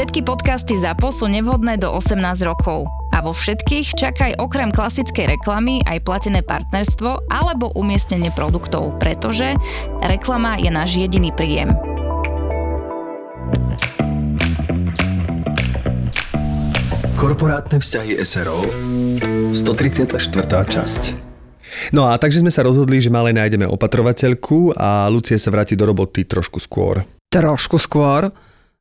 Všetky podcasty ZAPO sú nevhodné do 18 rokov. A vo všetkých čakaj okrem klasickej reklamy aj platené partnerstvo alebo umiestnenie produktov, pretože reklama je náš jediný príjem. Korporátne vzťahy SRO 134. časť No a takže sme sa rozhodli, že malé nájdeme opatrovateľku a Lucie sa vráti do roboty trošku skôr. Trošku skôr?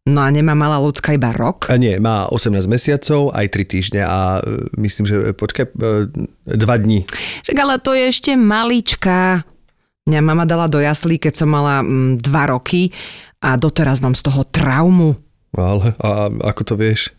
No a nemá malá ľudská iba rok? A nie, má 18 mesiacov, aj 3 týždne a e, myslím, že počkaj, 2 e, dní. Však ale to je ešte malička. Mňa mama dala do jaslí, keď som mala 2 roky a doteraz mám z toho traumu. Ale a ako to vieš?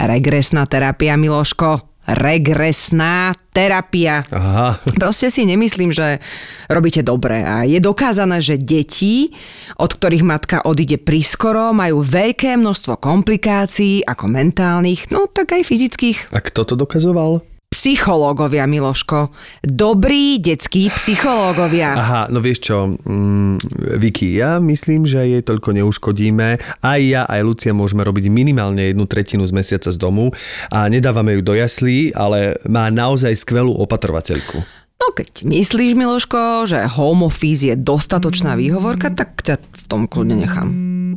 Regresná terapia, Miloško regresná terapia. Aha. Proste si nemyslím, že robíte dobre. A je dokázané, že deti, od ktorých matka odíde prískoro, majú veľké množstvo komplikácií, ako mentálnych, no tak aj fyzických. A kto to dokazoval? Psychológovia, Miloško. Dobrí detskí psychológovia. Aha, no vieš čo, mm, Vicky, ja myslím, že jej toľko neuškodíme. Aj ja, aj Lucia môžeme robiť minimálne jednu tretinu z mesiaca z domu a nedávame ju do jaslí, ale má naozaj skvelú opatrovateľku. No keď myslíš, Miloško, že home office je dostatočná výhovorka, tak ťa v tom kľudne nechám.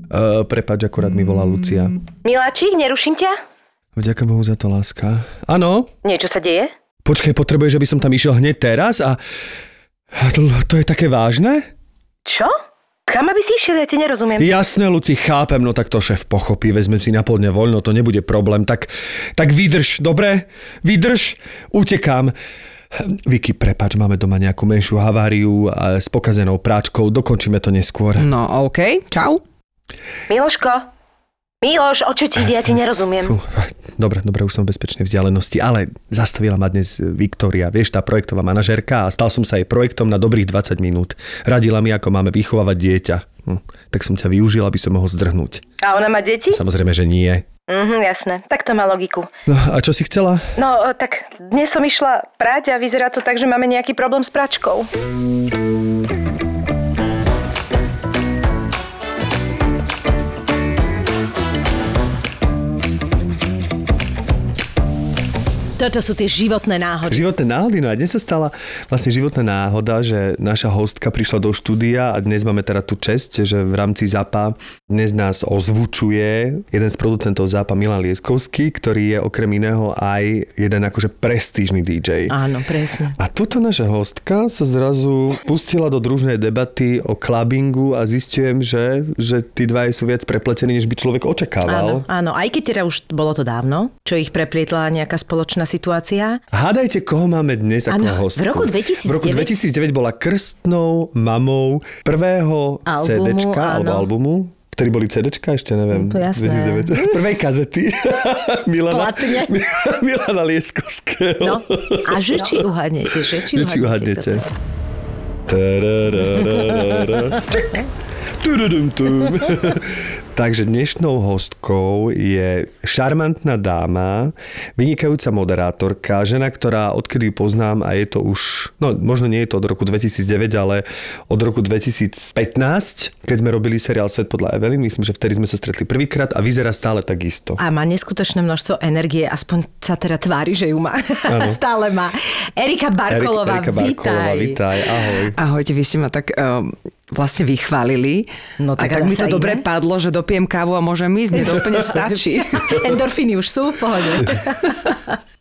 Uh, prepač, akorát mi volá Lucia. Miláčik, neruším ťa? Vďaka Bohu za to, láska. Áno? Niečo sa deje? Počkaj, potrebuješ, aby som tam išiel hneď teraz a... To, to je také vážne? Čo? Kam aby si išiel? Ja ti nerozumiem. Jasné, Luci, chápem, no tak to šéf pochopí, vezmem si na polne voľno, to nebude problém. Tak, tak vydrž, dobre? Vydrž, utekám. Vicky, prepač, máme doma nejakú menšiu haváriu a s pokazenou práčkou, dokončíme to neskôr. No, OK, čau. Miloško, Miloš, o čo ti ide? Ja ti nerozumiem. Fú, dobre, dobre, už som v bezpečnej vzdialenosti, ale zastavila ma dnes Viktória, vieš, tá projektová manažerka a stal som sa jej projektom na dobrých 20 minút. Radila mi, ako máme vychovávať dieťa. Hm, tak som ťa využil, aby som mohol zdrhnúť. A ona má deti? Samozrejme, že nie. Mhm, jasné. Tak to má logiku. No, a čo si chcela? No, tak dnes som išla práť a vyzerá to tak, že máme nejaký problém s pračkou. Toto sú tie životné náhody. Životné náhody, no a dnes sa stala vlastne životná náhoda, že naša hostka prišla do štúdia a dnes máme teda tú čest, že v rámci ZAPA dnes nás ozvučuje jeden z producentov ZAPA Milan Lieskovský, ktorý je okrem iného aj jeden akože prestížny DJ. Áno, presne. A tuto naša hostka sa zrazu pustila do družnej debaty o clubbingu a zistujem, že, že tí dva sú viac prepletení, než by človek očakával. Áno, áno, aj keď teda už bolo to dávno, čo ich preplietla nejaká spoločná situácia. Hádajte, koho máme dnes ako ano, hostku. V roku 2009... V roku 2009 bola krstnou mamou prvého albumu, CDčka alebo albumu ktorí boli CDčka, ešte neviem. To jasné. 2009. Prvej kazety. Milana, Platne. Milana Lieskovského. No, a že či uhadnete, že či, že či uhadnete. uhadnete. Takže dnešnou hostkou je šarmantná dáma, vynikajúca moderátorka, žena, ktorá odkedy ju poznám a je to už, no možno nie je to od roku 2009, ale od roku 2015, keď sme robili seriál Svet podľa Evelyn, myslím, že vtedy sme sa stretli prvýkrát a vyzerá stále takisto. A má neskutočné množstvo energie, aspoň sa teda tvári, že ju má. stále má. Erika Barkolová, Erika Barkolová, vítaj. ahoj. Ahojte, vy ste ma tak um, vlastne vychválili. No, tak a tak mi to dobre padlo, že dopijem kávu a môžem ísť, mi to úplne stačí. Endorfíny už sú v pohode.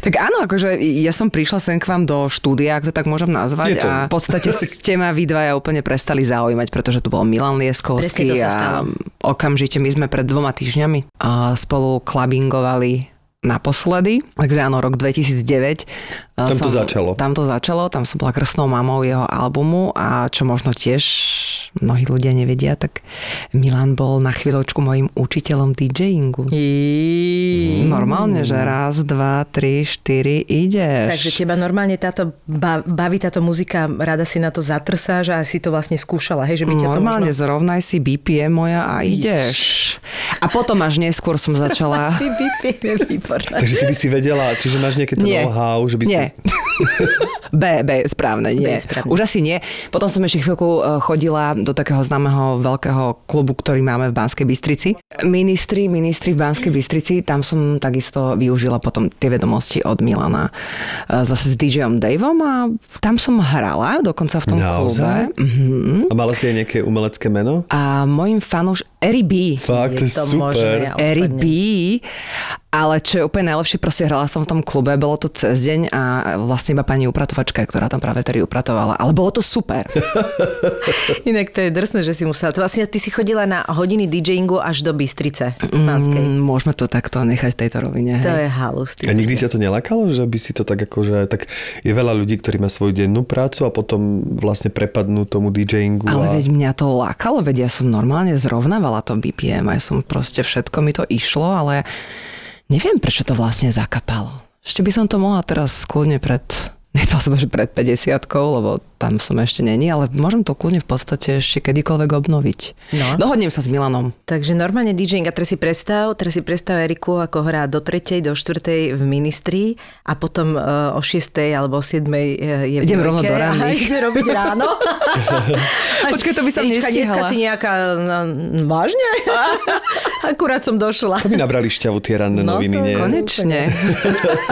Tak áno, akože ja som prišla sem k vám do štúdia, ak to tak môžem nazvať. A v podstate ste ma vy dvaja úplne prestali zaujímať, pretože tu bol Milan Lieskovský a okamžite my sme pred dvoma týždňami spolu klabingovali naposledy. Takže áno, rok 2009. Tam to som, začalo. Tam to začalo, tam som bola krstnou mamou jeho albumu a čo možno tiež mnohí ľudia nevedia, tak Milan bol na chvíľočku mojim učiteľom DJingu. I... Normálne, že raz, dva, tri, štyri, ideš. Takže teba normálne táto baví táto muzika, rada si na to zatrsáš a si to vlastne skúšala, hej, že by ťa to Normálne možno... zrovnaj si BPM moja a ideš. A potom až neskôr som začala... BPM výborné. Takže ty by si vedela, čiže máš nejaké to Nie. know-how, že by si... Nie. B, B, správne, nie. B, správne. Už asi nie. Potom som ešte chvíľku e, chodila do takého známeho veľkého klubu, ktorý máme v Banskej Bystrici. Ministri, ministri v Banskej Bystrici, tam som takisto využila potom tie vedomosti od Milana e, zase s DJom Davom a tam som hrala dokonca v tom Naozaj? klube. Mhm. A mala si aj nejaké umelecké meno? A môjim fanúš Eri B. Fakt, je to super. možné. Ja Eri. B. Ale čo je úplne najlepšie, proste hrala som v tom klube, bolo to cez deň a vlastne iba pani upratovačka, ktorá tam práve tedy upratovala. Ale bolo to super. Inak to je drsné, že si musela. To vlastne ty si chodila na hodiny DJingu až do Bystrice. Mm, Môžeme to takto nechať v tejto rovine. To hej. je halus. A nikdy ťa to nelakalo, že by si to tak akože, tak je veľa ľudí, ktorí má svoju dennú prácu a potom vlastne prepadnú tomu DJingu. Ale a... veď mňa to lákalo, veď ja som normálne zrovnávala to BPM, aj som proste všetko mi to išlo, ale neviem, prečo to vlastne zakapalo. Ešte by som to mohla teraz kľudne pred, nechcela som že pred 50 lebo tam som ešte není, ale môžem to kľudne v podstate ešte kedykoľvek obnoviť. No. Dohodnem sa s Milanom. Takže normálne DJing, a teraz si predstav, teraz si predstav Eriku, ako hrá do tretej, do štvrtej v ministrii a potom uh, o šiestej alebo o siedmej uh, je v Idem rovno do a ranných. ide robiť ráno. Počkaj, to by som Erička, dneska si nejaká, no, vážne? Akurát som došla. To by nabrali šťavu tie ranné No noviny, to nie? Konečne.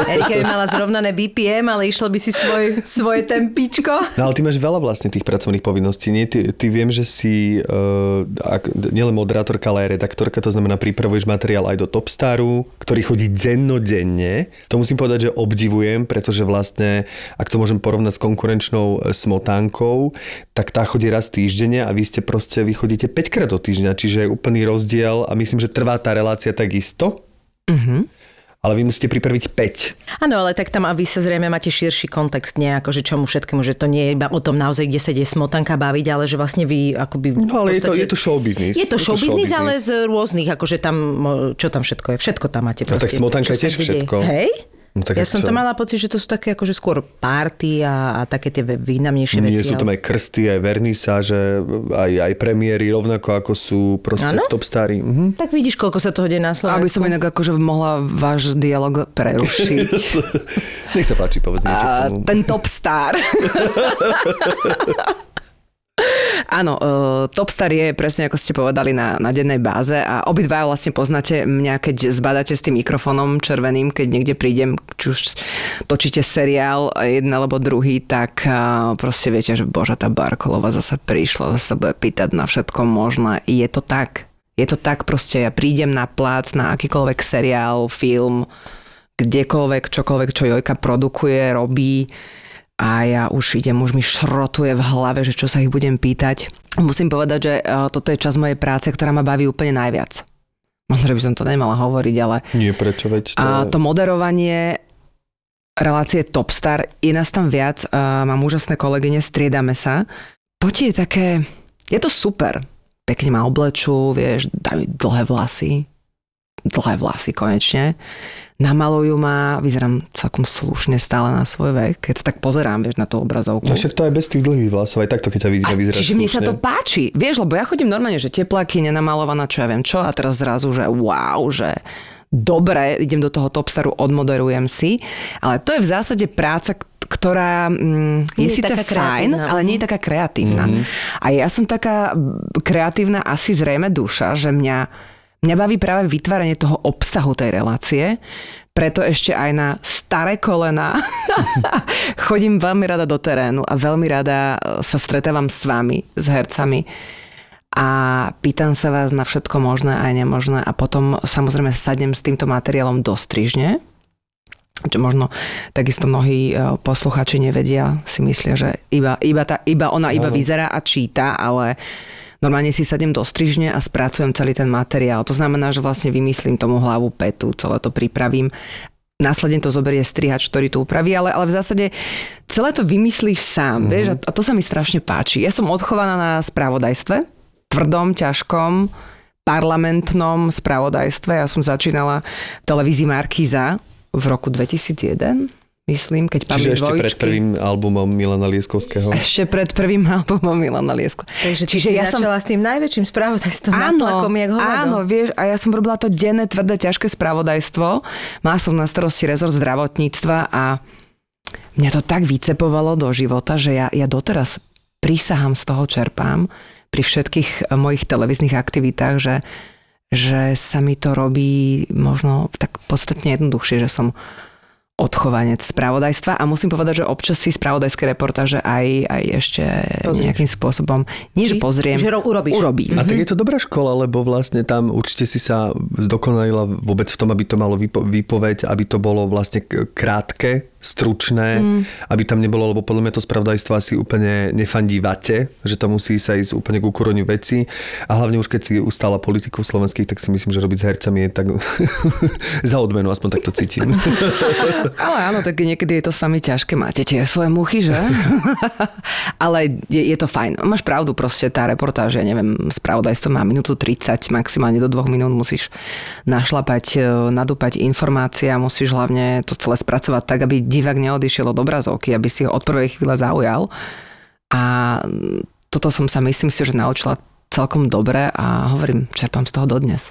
Erika by mala zrovnané BPM, ale išlo by si svoj, svoje tempičko. No ale ty máš veľa vlastne tých pracovných povinností. Nie? Ty, ty viem, že si uh, ak, nielen moderátorka, ale aj redaktorka, to znamená pripravuješ materiál aj do Topstaru, ktorý chodí dennodenne. To musím povedať, že obdivujem, pretože vlastne, ak to môžem porovnať s konkurenčnou e, smotánkou, tak tá chodí raz týždenne a vy ste proste, vy chodíte 5 krát do týždňa, čiže je úplný rozdiel a myslím, že trvá tá relácia takisto. Mhm. Ale vy musíte pripraviť 5. Áno, ale tak tam a vy sa zrejme máte širší kontext, nie ako, že čomu všetkému, že to nie je iba o tom naozaj, kde sa ide smotanka baviť, ale že vlastne vy akoby... No ale v je to, podstate- je to show business. Je to show business, ale z rôznych, akože tam, čo tam všetko je, všetko tam máte. No tak proste, smotanka je tiež všetko. Hej? No tak ja som čo? to mala pocit, že to sú také akože skôr party a, a také tie významnejšie Nie veci. sú tam aj krsty, aj vernisáže, aj, aj premiéry, rovnako ako sú proste Áno? v Top Stary. Mhm. Tak vidíš, koľko sa toho deje na Slovensku. Aby som inak akože mohla váš dialog prerušiť. Nech sa páči, povedz niečo k A tomu. ten top star. Áno, uh, Topstar je presne ako ste povedali na, na dennej báze a obidva vlastne poznáte mňa, keď zbadáte s tým mikrofónom červeným, keď niekde prídem, či už točíte seriál jeden alebo druhý, tak uh, proste viete, že boža tá Barkolova zase prišla, zase bude pýtať na všetko možné. Je to tak. Je to tak proste, ja prídem na plác, na akýkoľvek seriál, film, kdekoľvek, čokoľvek, čo Jojka produkuje, robí a ja už idem, už mi šrotuje v hlave, že čo sa ich budem pýtať. Musím povedať, že eh, toto je čas mojej práce, ktorá ma baví úplne najviac. Možno, že by som to nemala hovoriť, ale Nie, prečo, veď to... a to moderovanie relácie Topstar, je nás tam viac, uh, mám úžasné kolegyne, striedame sa. To ti je také, je to super. Pekne ma oblečú, vieš, dajú mi dlhé vlasy, dlhé vlasy konečne. Namalujú ma, vyzerám celkom slušne stále na svoj vek, keď sa tak pozerám, vieš, na tú obrazovku. No však to aj bez tých dlhých vlasov, aj takto, keď ťa vidíme, A vyzeráš Čiže mne sa slušne. to páči. Vieš, lebo ja chodím normálne, že tepláky, nenamalovaná, čo ja viem čo a teraz zrazu, že wow, že dobre, idem do toho topstaru, odmoderujem si. Ale to je v zásade práca, ktorá mm, je, je síce taká fajn, kreatívna. ale nie je taká kreatívna. A ja som taká kreatívna asi zrejme duša, že mňa, mňa baví práve vytváranie toho obsahu tej relácie, preto ešte aj na staré kolena chodím veľmi rada do terénu a veľmi rada e, sa stretávam s vami, s hercami. A pýtam sa vás na všetko možné aj nemožné a potom samozrejme sadnem s týmto materiálom do strižne čo možno takisto mnohí e, posluchači nevedia, si myslia, že iba, iba, tá, iba ona iba vyzerá a číta, ale normálne si sadem do strižne a spracujem celý ten materiál. To znamená, že vlastne vymyslím tomu hlavu petu, celé to pripravím následne to zoberie strihač, ktorý to upraví, ale, ale v zásade celé to vymyslíš sám, mm-hmm. vieš, a to sa mi strašne páči. Ja som odchovaná na spravodajstve, tvrdom, ťažkom, parlamentnom spravodajstve. Ja som začínala v televízii Markíza v roku 2001 myslím, keď padli Čiže ešte dvojičky. pred prvým albumom Milana Lieskovského. Ešte pred prvým albumom Milana Liesko. Takže Čiže ja som... začala s tým najväčším spravodajstvom Áno, tlakom, jak hovado. áno, vieš, a ja som robila to denné, tvrdé, ťažké spravodajstvo. Mala som na starosti rezort zdravotníctva a mňa to tak vycepovalo do života, že ja, ja doteraz prísahám z toho čerpám pri všetkých mojich televíznych aktivitách, že, že sa mi to robí možno tak podstatne jednoduchšie, že som odchovanec spravodajstva a musím povedať, že občas si spravodajské reportáže aj, aj ešte Pozrieš. nejakým spôsobom, nie že pozriem, že ro- urobíš. urobím. A tak je to dobrá škola, lebo vlastne tam určite si sa zdokonalila vôbec v tom, aby to malo výpo- výpoveď, aby to bolo vlastne krátke, stručné, mm. aby tam nebolo, lebo podľa mňa to spravodajstvo asi úplne nefandí vate, že to musí sa ísť úplne k ukoroniu veci a hlavne už keď si ustala politikov slovenských, tak si myslím, že robiť s hercami je tak za odmenu, aspoň takto cítim. Ale áno, tak niekedy je to s vami ťažké. Máte tie svoje muchy, že? Ale je, je to fajn. Máš pravdu, proste tá reportáž, ja neviem, spravodajstvo má minútu 30, maximálne do dvoch minút musíš našlapať, e, nadúpať informácie a musíš hlavne to celé spracovať tak, aby divák neodišiel od obrazovky, aby si ho od prvej chvíle zaujal. A toto som sa myslím si, že naučila celkom dobre a hovorím, čerpám z toho dodnes.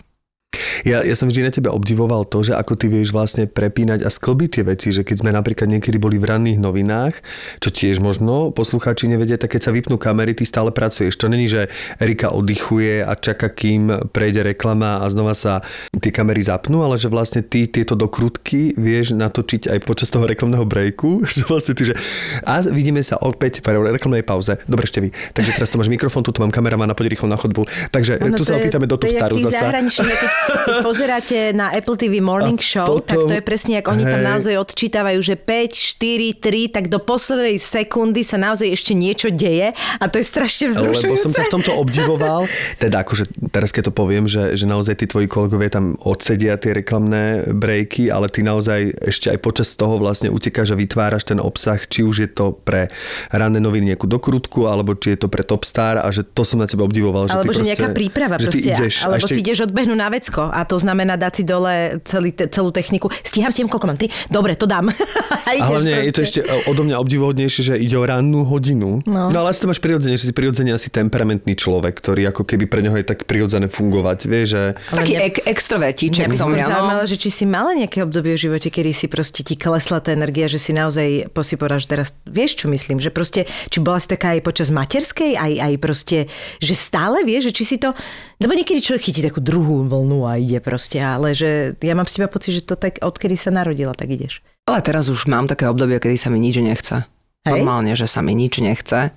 Ja, ja som vždy na tebe obdivoval to, že ako ty vieš vlastne prepínať a sklbiť tie veci, že keď sme napríklad niekedy boli v ranných novinách, čo tiež možno poslucháči nevedia, tak keď sa vypnú kamery, ty stále pracuješ. To není, že Erika oddychuje a čaká, kým prejde reklama a znova sa tie kamery zapnú, ale že vlastne ty tieto dokrutky vieš natočiť aj počas toho reklamného breaku, že vlastne ty, že a vidíme sa opäť po reklamnej pauze. Dobre, ešte vy. Takže teraz tu máš mikrofón, tu mám kameramana, poď rýchlo na chodbu. Takže Ono, tu sa opýtame do staru tí zasa. keď, pozeráte na Apple TV Morning A Show, tak potom- to je presne, ako oni tam naozaj odčítavajú, že 5, 4, 3, tak do poslednej sekundy sa naozaj ešte niečo deje a to je strašne vzrušujúce. Lebo som ťa v tomto obdivoval. Teda akože teraz keď to poviem, že, že naozaj tí tvoji kolegovia tam odsedia tie reklamné breaky, ale ty naozaj ešte aj počas toho vlastne utekáš a vytváraš ten obsah, či už je to pre ranné noviny nejakú dokrutku, alebo či je to pre Topstar a že to som na teba obdivoval. Alebo že, ty že nejaká proste, príprava že proste. Ideš, alebo ešte, si ideš odbehnúť na vecko a to znamená dať si dole celý, te, celú techniku. Stíham, stíham, koľko mám? Ty? Dobre, to dám. a hlavne je to proste. ešte odo mňa obdivuhodnejšie, že ide o rannú hodinu. No. no ale asi to máš prirodzene, že si prirodzene asi temperamentný človek, ktorý ako keby pre neho je tak prirodzené fungovať. Vieš, že Taký mňa- ek- extrovertíček som ja. zaujímalo, No. že či si mala nejaké obdobie v živote, kedy si proste ti klesla tá energia, že si naozaj posyporáš teraz, vieš čo myslím, že proste, či bola si taká aj počas materskej, aj, aj proste, že stále vieš, že či si to, lebo niekedy človek chytí takú druhú vlnu a ide proste, ale že ja mám z teba pocit, že to tak, odkedy sa narodila, tak ideš. Ale teraz už mám také obdobie, kedy sa mi nič nechce. Hej? Normálne, že sa mi nič nechce.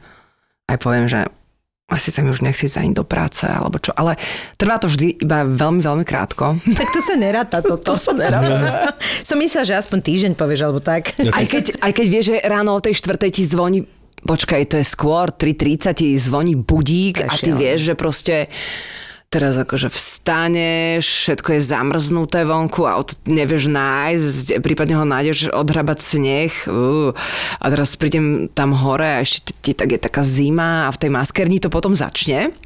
Aj poviem, že asi sa mi už nechce ísť ani do práce, alebo čo. Ale trvá to vždy iba veľmi, veľmi krátko. Tak to sa neráta toto. to sa neráta. Som myslela, že aspoň týždeň povieš, alebo tak. Aj keď, aj keď vieš, že ráno o tej štvrtej ti zvoní počkaj, to je skôr, 3.30 ti zvoní budík a ty vieš, že proste teraz akože vstaneš, všetko je zamrznuté vonku a od, nevieš nájsť, prípadne ho nájdeš odhrabať sneh uh, a teraz prídem tam hore a ešte ti tak je taká zima a v tej maskerni to potom začne.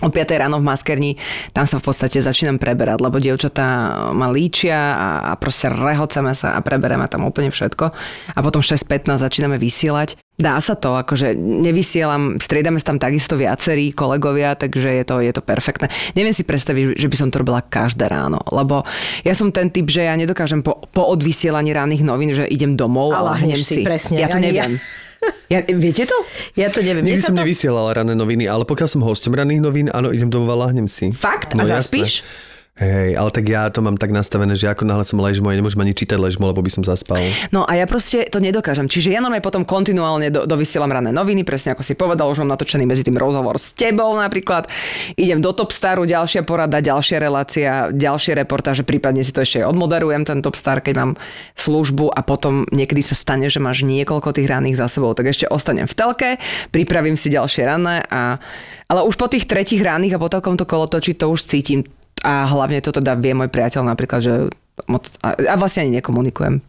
O 5 ráno v maskerni, tam sa v podstate začínam preberať, lebo dievčatá ma líčia a, a proste rehoceme sa a prebereme tam úplne všetko. A potom 6.15 začíname vysielať. Dá sa to, akože nevysielam, striedame sa tam takisto viacerí kolegovia, takže je to, je to perfektné. Neviem si predstaviť, že by som to robila každé ráno, lebo ja som ten typ, že ja nedokážem po, po odvysielaní ranných novín, že idem domov A lahnem si, si. presne, Ja to ani ja. neviem. Ja, viete to? Ja to neviem. Nikdy som to- nevysielala ranné noviny, ale pokiaľ som hostom ranných novín, áno, idem domov a lahnem si. Fakt? No, a jasné. Hej, ale tak ja to mám tak nastavené, že ako náhle som ležmo, ja nemôžem ani čítať ležmo, lebo by som zaspal. No a ja proste to nedokážem. Čiže ja normálne potom kontinuálne do, dovysielam rané noviny, presne ako si povedal, už mám natočený medzi tým rozhovor s tebou napríklad. Idem do Topstaru, ďalšia porada, ďalšia relácia, ďalšie reportáže, prípadne si to ešte odmoderujem, ten Topstar, keď mám službu a potom niekedy sa stane, že máš niekoľko tých raných za sebou, tak ešte ostanem v telke, pripravím si ďalšie rané a ale už po tých tretich ranných a po takomto kolotoči to už cítim a hlavne to teda vie môj priateľ napríklad, že moc, a, vlastne ani nekomunikujem.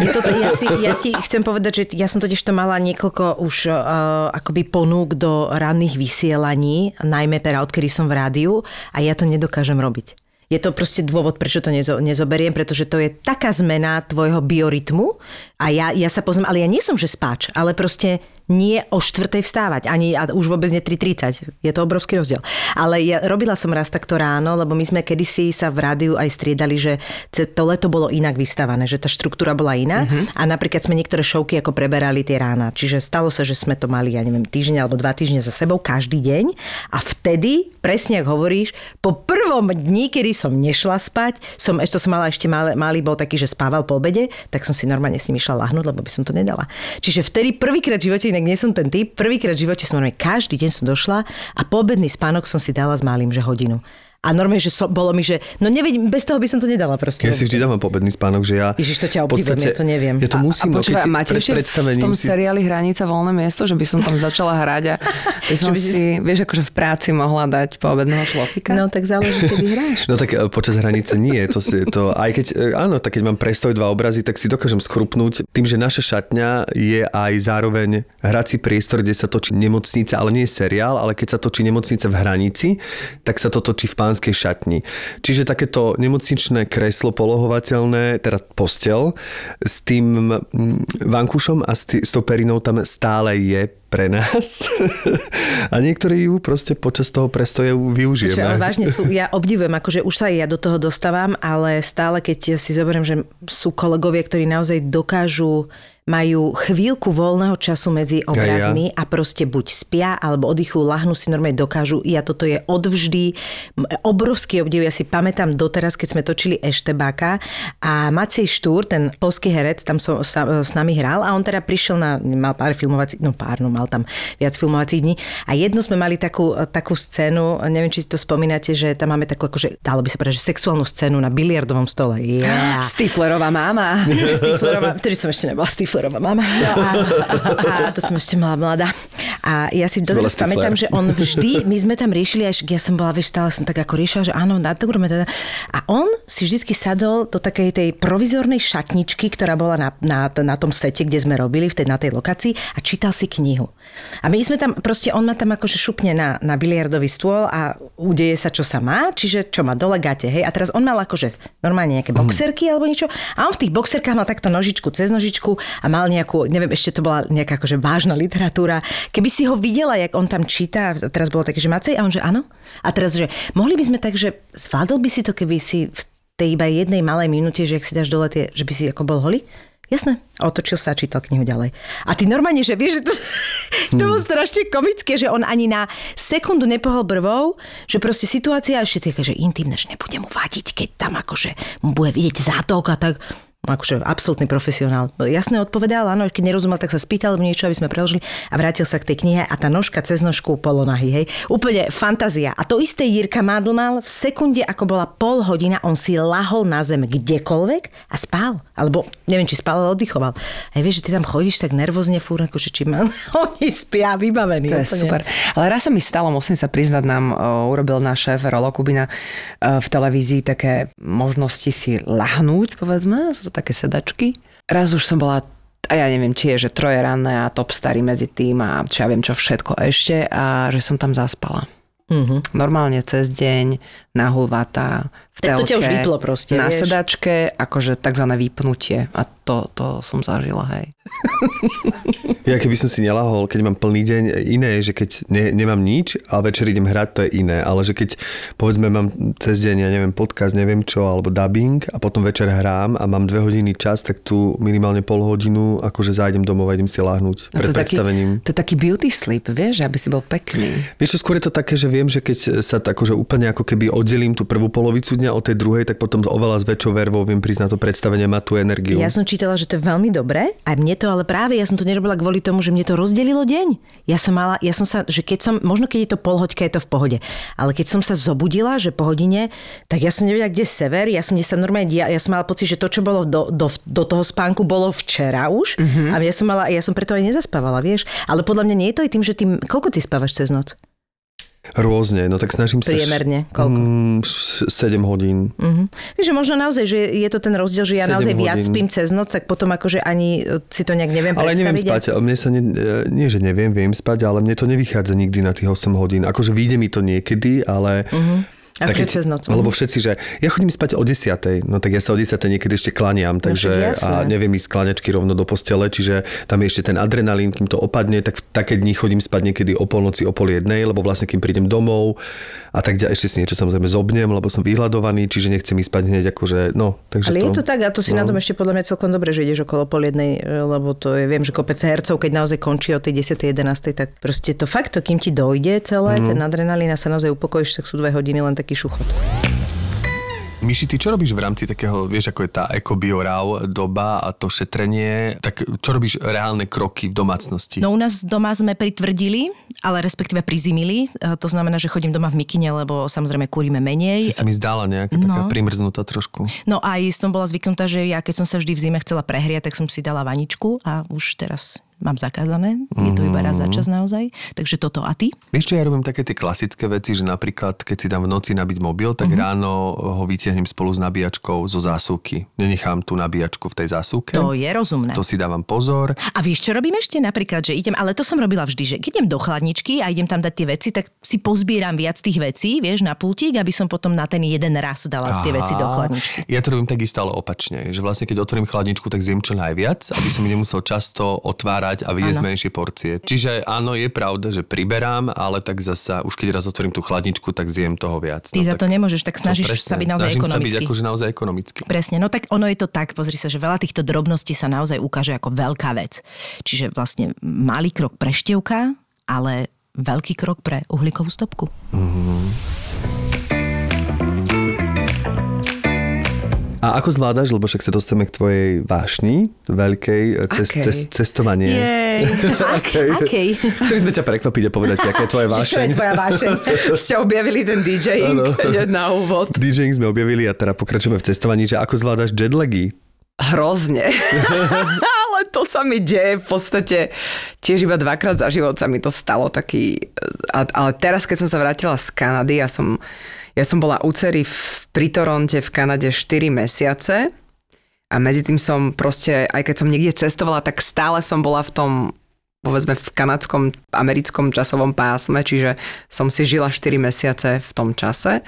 Je to, ja, si, ja ti chcem povedať, že ja som totiž to mala niekoľko už uh, akoby ponúk do ranných vysielaní, najmä teda odkedy som v rádiu a ja to nedokážem robiť. Je to proste dôvod, prečo to nezo, nezoberiem, pretože to je taká zmena tvojho biorytmu a ja, ja sa poznám, ale ja nie som že spáč, ale proste nie o štvrtej vstávať, ani a už vôbec nie 3.30. Je to obrovský rozdiel. Ale ja robila som raz takto ráno, lebo my sme kedysi sa v rádiu aj striedali, že to leto bolo inak vystavané, že tá štruktúra bola iná uh-huh. a napríklad sme niektoré šovky ako preberali tie rána. Čiže stalo sa, že sme to mali, ja neviem, týždeň alebo dva týždne za sebou každý deň a vtedy, presne ako hovoríš, po prvom dni, kedy som nešla spať, som ešte som mala ešte malý, malý bol taký, že spával po obede, tak som si normálne s ním išla lahnúť, lebo by som to nedala. Čiže vtedy prvýkrát v živote inak nie som ten typ. Prvýkrát v živote som normálne každý deň som došla a po obedný spánok som si dala s malým, že hodinu. A normálne, že so, bolo mi, že no nevidím, bez toho by som to nedala proste. Ja si vždy dávam pobedný spánok, že ja... Ježiš, to ťa obdivujem, ja to neviem. Ja to musím, a, a počúva, no, máte pred ešte v tom si... seriáli Hranica voľné miesto, že by som tam začala hrať a by som si, si, vieš, akože v práci mohla dať poobedného šlofika? No tak záleží, kedy hráš. No tak e, počas hranice nie. To, si, to, aj keď, e, áno, tak keď mám prestoj dva obrazy, tak si dokážem schrupnúť. Tým, že naša šatňa je aj zároveň hrací priestor, kde sa točí nemocnica, ale nie je seriál, ale keď sa točí nemocnica v hranici, tak sa to točí v pánskej šatni. Čiže takéto nemocničné kreslo polohovateľné, teda postel, s tým vankušom a s, tý, s tou perinou tam stále je pre nás. a niektorí ju proste počas toho prestoja využijeme. Čo, vážne sú, ja obdivujem, akože už sa aj ja do toho dostávam, ale stále, keď si zoberiem, že sú kolegovia, ktorí naozaj dokážu majú chvíľku voľného času medzi obrazmi ja, ja. a proste buď spia alebo oddychujú, lahnú si normálne dokážu. Ja toto je odvždy obrovský obdiv. Ja si pamätám doteraz, keď sme točili Eštebáka a Macej Štúr, ten polský herec, tam som, sa, s nami hral a on teda prišiel na, mal pár filmovacích, no pár, no mal tam viac filmovacích dní a jednu sme mali takú, takú scénu, neviem, či si to spomínate, že tam máme takú, akože, dalo by sa povedať, že sexuálnu scénu na biliardovom stole. Yeah. Stiflerová máma. Stiflerová, vtedy som ešte nebola Stiflerová Stiflerová mama. No a, a to som ešte mala mladá. A ja si dodnes pamätám, že on vždy, my sme tam riešili, až ja som bola, vieš, stále som tak ako riešila, že áno, na to budeme teda. A on si vždycky sadol do takej tej provizornej šatničky, ktorá bola na, na, na tom sete, kde sme robili, v tej, na tej lokacii a čítal si knihu. A my sme tam, proste on ma tam akože šupne na, na biliardový stôl a udeje sa, čo sa má, čiže čo má dole gate, hej. A teraz on mal akože normálne nejaké boxerky alebo niečo a on v tých boxerkách mal takto nožičku cez nožičku a mal nejakú, neviem, ešte to bola nejaká akože vážna literatúra. Keby si ho videla, jak on tam číta, teraz bolo také, že Macej, a on že áno. A teraz, že mohli by sme tak, že zvládol by si to, keby si v tej iba jednej malej minúte, že ak si dáš dole tie, že by si ako bol holý? Jasné. Otočil sa a čítal knihu ďalej. A ty normálne, že vieš, že to, to bolo hmm. strašne komické, že on ani na sekundu nepohol brvou, že proste situácia ešte taká, že intimné, že nebude mu vadiť, keď tam akože mu bude vidieť zátok a tak akože absolútny profesionál. Jasne odpovedal, áno, keď nerozumel, tak sa spýtal niečo, aby sme preložili a vrátil sa k tej knihe a tá nožka cez nožku polonahy, hej. Úplne fantázia. A to isté Jirka Mádl mal v sekunde, ako bola pol hodina, on si lahol na zem kdekoľvek a spal. Alebo neviem, či spal, ale oddychoval. A vieš, že ty tam chodíš tak nervózne fúr, akože či ma, oni spia vybavení. To je úplne. super. Ale raz sa mi stalo, musím sa priznať, nám uh, urobil náš šéf Rolo Kubina uh, v televízii také možnosti si lahnúť, povedzme, také sedačky. Raz už som bola a ja neviem, či je, že troje ranné a top starý medzi tým a čo ja viem, čo všetko ešte a že som tam zaspala. Mm-hmm. Normálne cez deň, na hulvata, v telke, tak to ťa už vyplo proste, Na vieš? sedačke, akože takzvané vypnutie. A to, to som zažila, hej. Ja keby som si nelahol, keď mám plný deň, iné je, že keď ne, nemám nič a večer idem hrať, to je iné. Ale že keď povedzme mám cez deň, ja neviem, podcast, neviem čo, alebo dubbing a potom večer hrám a mám dve hodiny čas, tak tu minimálne pol hodinu akože zájdem domov a idem si lahnúť pred to predstavením. Taký, to je taký beauty sleep, vieš, aby si bol pekný. Vieš čo, skôr je to také, že viem, že keď sa tak akože úplne ako keby oddelím tú prvú polovicu dňa o tej druhej, tak potom oveľa s väčšou vervou viem prísť na to predstavenie, mať tú energiu. Ja som čítala, že to je veľmi dobré a mne to ale práve, ja som to nerobila kvôli tomu, že mne to rozdelilo deň. Ja som mala, ja som sa, že keď som, možno keď je to polhoďka, je to v pohode, ale keď som sa zobudila, že po hodine, tak ja som nevedela, kde je sever, ja som, sa normálne, ja, ja som mala pocit, že to, čo bolo do, do, do toho spánku, bolo včera už mm-hmm. a ja som mala, ja som preto aj nezaspávala, vieš. Ale podľa mňa nie je to aj tým, že tým, koľko ty spávaš cez noc? Rôzne, no tak snažím sa... Priemerne, koľko? Mm, 7 hodín. Uh-huh. Víš, že možno naozaj, že je to ten rozdiel, že ja naozaj hodín. viac spím cez noc, tak potom akože ani si to nejak neviem ale predstaviť. Ale neviem spať, mne sa, ne, nie že neviem, viem spať, ale mne to nevychádza nikdy na tých 8 hodín. Akože vyjde mi to niekedy, ale... Uh-huh a tak, cez noc. Lebo všetci, že ja chodím spať o 10. No tak ja sa o 10. niekedy ešte klaniam, no takže no, a neviem ísť kláňačky rovno do postele, čiže tam je ešte ten adrenalín, kým to opadne, tak v také dni chodím spať niekedy o polnoci, o pol jednej, lebo vlastne kým prídem domov a tak ďalej, ešte si niečo samozrejme zobnem, lebo som vyhľadovaný, čiže nechcem ísť spať hneď akože, no. Takže Ale to, je to tak a to si no. na tom ešte podľa mňa celkom dobre, že ideš okolo pol jednej, lebo to je, viem, že kopec hercov, keď naozaj končí o tej 10. 11. tak proste to fakt, to, kým ti dojde celé, mm. ten adrenalín a sa naozaj upokojíš, tak sú dve hodiny len taký šuchot. Myši, ty čo robíš v rámci takého, vieš, ako je tá ekobiorav doba a to šetrenie, tak čo robíš reálne kroky v domácnosti? No u nás doma sme pritvrdili, ale respektíve prizimili. E, to znamená, že chodím doma v mikine, lebo samozrejme kúrime menej. Si sa mi zdála nejaká no. taká primrznutá trošku. No aj som bola zvyknutá, že ja keď som sa vždy v zime chcela prehriať, tak som si dala vaničku a už teraz mám zakázané. Je to iba raz za čas naozaj. Takže toto a ty? Čo, ja robím také tie klasické veci, že napríklad keď si dám v noci nabiť mobil, tak uh-huh. ráno ho vytiahnem spolu s nabíjačkou zo zásuvky. Nenechám tú nabíjačku v tej zásuvke. To je rozumné. To si dávam pozor. A vieš, čo robím ešte napríklad, že idem, ale to som robila vždy, že keď idem do chladničky a idem tam dať tie veci, tak si pozbieram viac tých vecí, vieš, na pultík, aby som potom na ten jeden raz dala Aha. tie veci do chladničky. Ja to robím takisto, ale opačne, že vlastne keď otvorím chladničku, tak zjem čo najviac, aby som nemusel často otvárať vyberať a vyjesť menšie porcie. Čiže áno, je pravda, že priberám, ale tak zasa, už keď raz otvorím tú chladničku, tak zjem toho viac. Ty no, za to nemôžeš, tak snažíš presne, sa byť naozaj snažím ekonomicky. sa byť akože naozaj ekonomicky. Presne, no tak ono je to tak, pozri sa, že veľa týchto drobností sa naozaj ukáže ako veľká vec. Čiže vlastne malý krok pre števka, ale veľký krok pre uhlíkovú stopku. Mm-hmm. A ako zvládaš, lebo však sa dostaneme k tvojej vášni, veľkej, eh, cez, okay. cez, cestovanie. Jej, akej? akej? Chceli sme ťa prekvapiť a povedať, aká je tvoja vášeň. Čo je tvoja vášeň? Ste objavili ten DJing na úvod. DJing sme objavili a teda pokračujeme v cestovaní, že ako zvládaš jetlagy? Hrozne. Ale to sa mi deje v podstate tiež iba dvakrát za život sa mi to stalo taký... Ale teraz, keď som sa vrátila z Kanady, ja som ja som bola u cery v, pri Toronte v Kanade 4 mesiace a medzi tým som proste, aj keď som niekde cestovala, tak stále som bola v tom povedzme v kanadskom, americkom časovom pásme, čiže som si žila 4 mesiace v tom čase.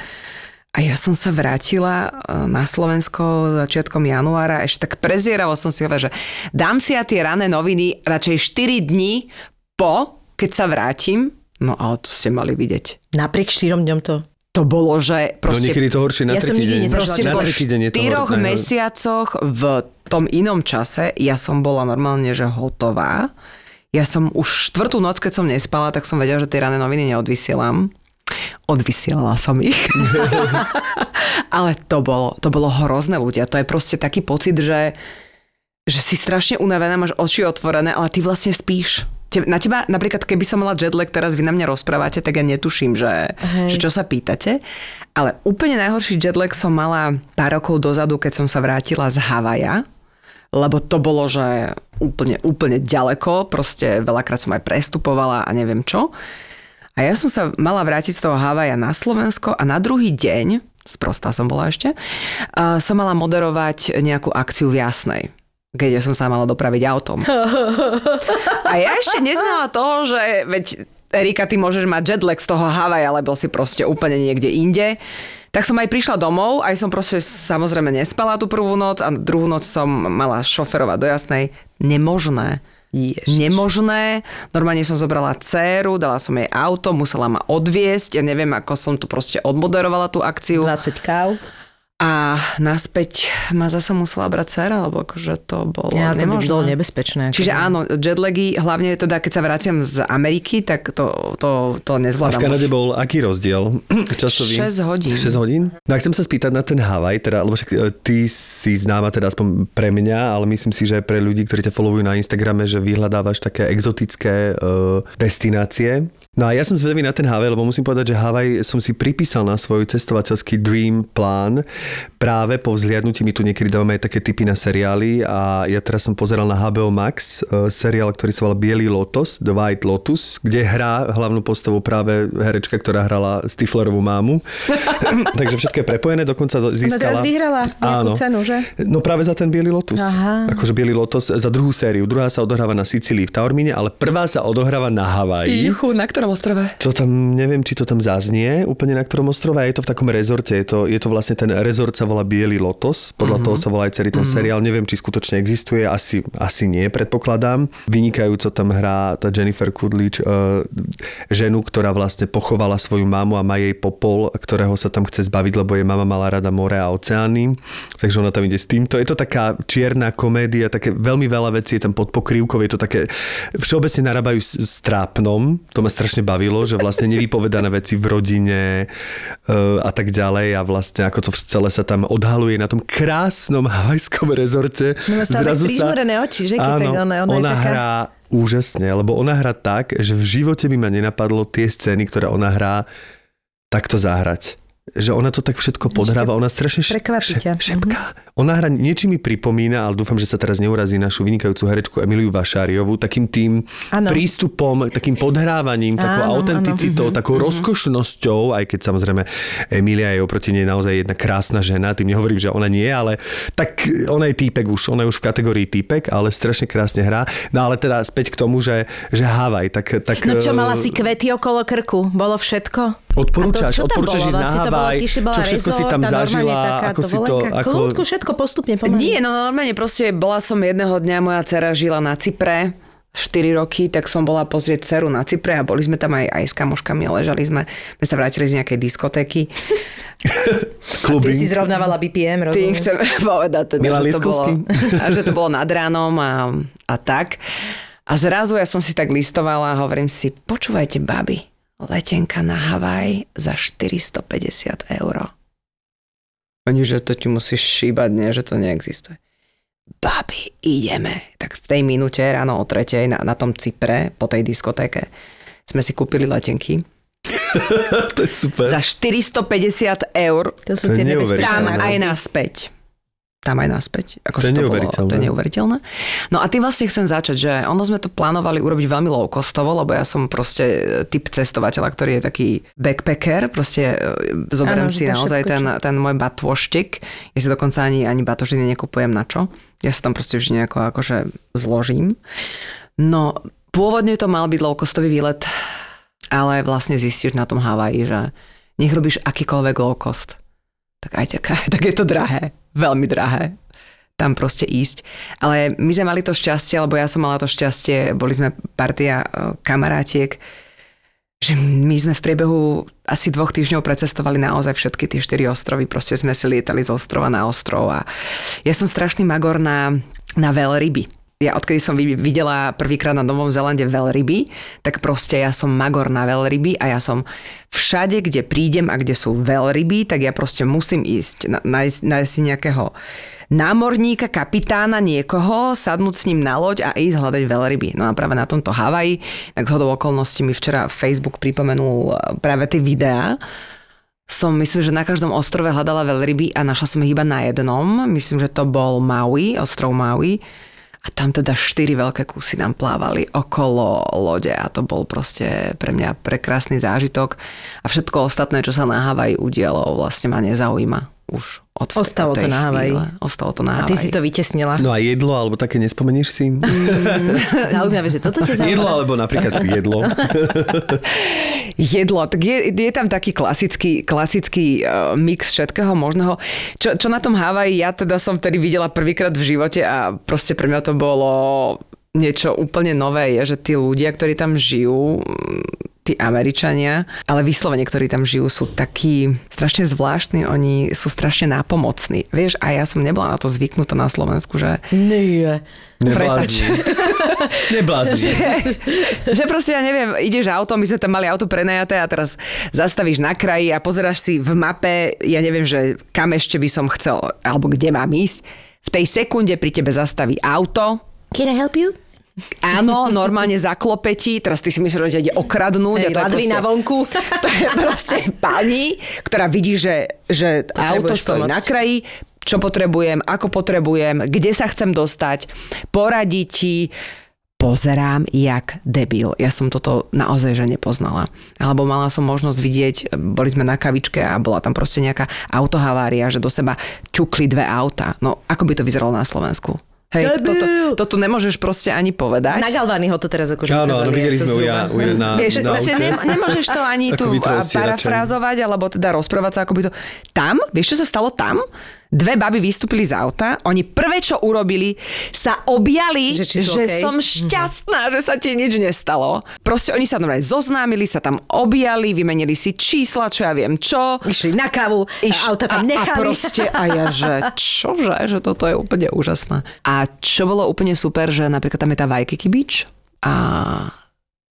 A ja som sa vrátila e, na Slovensko začiatkom januára, ešte tak prezieravo som si hovorila, že dám si ja tie rané noviny radšej 4 dní po, keď sa vrátim. No ale to ste mali vidieť. Napriek 4 dňom to to bolo, že no, proste... No niekedy to horšie na ja tretí deň. Proste na tretí deň je to štyroch hor- mesiacoch v tom inom čase ja som bola normálne, že hotová. Ja som už štvrtú noc, keď som nespala, tak som vedela, že tie rané noviny neodvysielam. Odvysielala som ich. Ale to bolo, to bolo hrozné ľudia. To je proste taký pocit, že, že si strašne unavená, máš oči otvorené, ale ty vlastne spíš na teba, napríklad, keby som mala jetlag, teraz vy na mňa rozprávate, tak ja netuším, že, že čo sa pýtate. Ale úplne najhorší jetlag som mala pár rokov dozadu, keď som sa vrátila z Havaja, lebo to bolo, že úplne, úplne ďaleko, proste veľakrát som aj prestupovala a neviem čo. A ja som sa mala vrátiť z toho Havaja na Slovensko a na druhý deň, sprostá som bola ešte, som mala moderovať nejakú akciu v Jasnej keď som sa mala dopraviť autom. A ja ešte neznala toho, že veď Erika, ty môžeš mať jetlag z toho Havaja, lebo si proste úplne niekde inde. Tak som aj prišla domov, aj som proste samozrejme nespala tú prvú noc a druhú noc som mala šoferovať do jasnej. Nemožné. Ježiš. Nemožné. Normálne som zobrala dceru, dala som jej auto, musela ma odviesť. Ja neviem, ako som tu proste odmoderovala tú akciu. 20 káv. A A naspäť ma zase musela brať dcera, lebo akože to bolo Ja, to by bolo nebezpečné. akože. Čiže áno, jetlagy, hlavne teda keď sa vraciam z Ameriky, tak to, to, to A nezvládam. v Kanade už. bol aký rozdiel časový? 6 hodín. 6 hodín? No a chcem sa spýtať na ten Havaj, teda, lebo však e, ty si známa teda aspoň pre mňa, ale myslím si, že aj pre ľudí, ktorí ťa followujú na Instagrame, že vyhľadávaš také exotické uh, destinácie. No a ja som zvedavý na ten Havaj, lebo musím povedať, že Havaj som si pripísal na svoj cestovateľský dream plán práve po vzliadnutí. My tu niekedy dávame aj také typy na seriály a ja teraz som pozeral na HBO Max uh, seriál, ktorý sa volá Bielý Lotus, The White Lotus, kde hrá hlavnú postavu práve herečka, ktorá hrala Stiflerovú mámu. Takže všetko je prepojené, dokonca do- Ona získala... teraz vyhrala nejakú cenu, že? No práve za ten Bielý Lotus. Aha. Akože Bielý Lotus za druhú sériu. Druhá sa odohráva na Sicílii v Taormíne, ale prvá sa odohráva na Havaji. Juchu, na ktorom ostrove? To tam, neviem, či to tam zaznie úplne na ktorom ostrove. a Je to v takom rezorte. Je to, je to vlastne ten rezort sa volá Bielý Lotos. Podľa uh-huh. toho sa volá aj celý ten uh-huh. seriál. Neviem, či skutočne existuje. Asi, asi nie, predpokladám. Vynikajúco tam hrá tá Jennifer Kudlič, uh, ženu, ktorá vlastne pochovala svoju mamu a má jej popol, ktorého sa tam chce zbaviť, lebo jej mama mala rada more a oceány. Takže ona tam ide s týmto. Je to taká čierna komédia, také veľmi veľa vecí je tam pod pokrývkou. Je to také, všeobecne narábajú s, s trápnom. To ma strašne bavilo, že vlastne nevypovedané veci v rodine uh, a tak ďalej a vlastne ako to celé sa tam odhaluje na tom krásnom havajskom rezorte. No tak prižmúrené oči, že? Áno, tak ona, ona, ona taká... hrá úžasne, lebo ona hrá tak, že v živote by ma nenapadlo tie scény, ktoré ona hrá, takto zahrať že ona to tak všetko podhráva, ona strašne š- Prekvapí ťa. šep, šepká. Ona hra niečím mi pripomína, ale dúfam, že sa teraz neurazí našu vynikajúcu herečku Emiliu Vašáriovú, takým tým Áno. prístupom, takým podhrávaním, takou Áno, autenticitou, takou rozkošnosťou, aj keď samozrejme Emilia je oproti nej naozaj jedna krásna žena, tým nehovorím, že ona nie, ale tak ona je týpek už, ona je už v kategórii týpek, ale strašne krásne hrá. No ale teda späť k tomu, že, že Havaj, tak, tak No čo, mala si kvety okolo krku? Bolo všetko? Odporúčaš, to, tam odporúčaš ísť na Vlastne Havaj, čo všetko si rezort tam a normálne zažila, taká ako si to... Ako... Kľúdku, všetko postupne pomaly. Nie, no normálne proste bola som jedného dňa, moja dcera žila na Cypre, 4 roky, tak som bola pozrieť dceru na Cypre a boli sme tam aj, aj s kamoškami, ležali sme, sme sa vrátili z nejakej diskotéky. Ty si zrovnávala BPM, Tým rozumiem. chcem povedať, teda, že, to bolo, a že to bolo nad ránom a, a tak. A zrazu ja som si tak listovala a hovorím si, počúvajte, baby, letenka na Havaj za 450 eur. Oni, že to ti musíš šíbať, nie, že to neexistuje. Babi, ideme. Tak v tej minúte ráno o tretej na, na tom Cypre, po tej diskotéke, sme si kúpili letenky to je super. za 450 eur To sú To je tie nebezpečné. tam aj naspäť. Tam aj naspäť. Akože To je to, bolo, neuveriteľné. to je neuveriteľné. No a tým vlastne chcem začať, že ono sme to plánovali urobiť veľmi low costovo, lebo ja som proste typ cestovateľa, ktorý je taký backpacker, proste e, zoberiem si naozaj ten, čo- ten môj batôštik. Ja si dokonca ani, ani batožiny nekupujem na čo. Ja sa tam proste vždy nejako akože zložím. No, pôvodne to mal byť low costový výlet, ale vlastne zistíš na tom Havaji, že nech robíš akýkoľvek low cost, tak aj tak, tak je to drahé, veľmi drahé tam proste ísť. Ale my sme mali to šťastie, alebo ja som mala to šťastie, boli sme partia e, kamarátiek, že my sme v priebehu asi dvoch týždňov precestovali naozaj všetky tie štyri ostrovy, proste sme si lietali z ostrova na ostrov a ja som strašný magor na, na veľryby. Ja odkedy som vi- videla prvýkrát na Novom Zelande veľryby, tak proste ja som magor na veľryby a ja som všade, kde prídem a kde sú veľryby, tak ja proste musím ísť, nájsť, nájsť nejakého námorníka, kapitána, niekoho, sadnúť s ním na loď a ísť hľadať veľryby. No a práve na tomto Havaji, tak zhodou okolností mi včera Facebook pripomenul eh, práve tie videá, som, myslím, že na každom ostrove hľadala veľryby a našla som ich iba na jednom. Myslím, že to bol Maui, ostrov Maui. A tam teda štyri veľké kusy nám plávali okolo lode a to bol proste pre mňa prekrásny zážitok. A všetko ostatné, čo sa na Havaji udialo, vlastne ma nezaujíma už od Ostalo to na Havaji. Ostalo to na A ty si to vytesnila. No a jedlo, alebo také nespomenieš si? Zaujímavé, že toto ťa jedlo, zaujíma. alebo napríklad jedlo. Jedlo, tak je, je tam taký klasický, klasický uh, mix všetkého možného. Čo, čo na tom Havaji, ja teda som vtedy videla prvýkrát v živote a proste pre mňa to bolo niečo úplne nové, je, že tí ľudia, ktorí tam žijú, tí Američania, ale vyslovene, ktorí tam žijú, sú takí strašne zvláštni, oni sú strašne nápomocní. Vieš, a ja som nebola na to zvyknutá na Slovensku, že... Nie. Neblázni. Že, že proste, ja neviem, ideš auto, my sme tam mali auto prenajaté a teraz zastavíš na kraji a pozeráš si v mape, ja neviem, že kam ešte by som chcel, alebo kde mám ísť. V tej sekunde pri tebe zastaví auto, Can I help you? Áno, normálne zaklope ti, teraz ty si myslíš, že ide okradnúť. a Hej, to je proste- vonku. To je proste pani, ktorá vidí, že, že auto stojí pomoc. na kraji, čo potrebujem, ako potrebujem, kde sa chcem dostať, poradí ti, pozerám jak debil. Ja som toto naozaj že nepoznala. Alebo mala som možnosť vidieť, boli sme na kavičke a bola tam proste nejaká autohavária, že do seba čukli dve auta. No, ako by to vyzeralo na Slovensku? Hej, toto, toto nemôžeš proste ani povedať. Na Galványho to teraz akože Áno, áno, ukázali, videli sme ja, u ja na, Vieš, na proste ne, nemôžeš to ani tu parafrázovať, alebo teda rozprávať sa, ako by to... Tam, vieš, čo sa stalo tam? Dve baby vystúpili z auta, oni prvé, čo urobili, sa objali, Že že, okej? som šťastná, že sa ti nič nestalo. Proste oni sa normálne zoznámili, sa tam objali, vymenili si čísla, čo ja viem čo. Išli na kavu, Iš- auta tam a, nechali. A proste, a ja, že čože, že toto je úplne úžasné. A čo bolo úplne super, že napríklad tam je tá Waikiki Beach a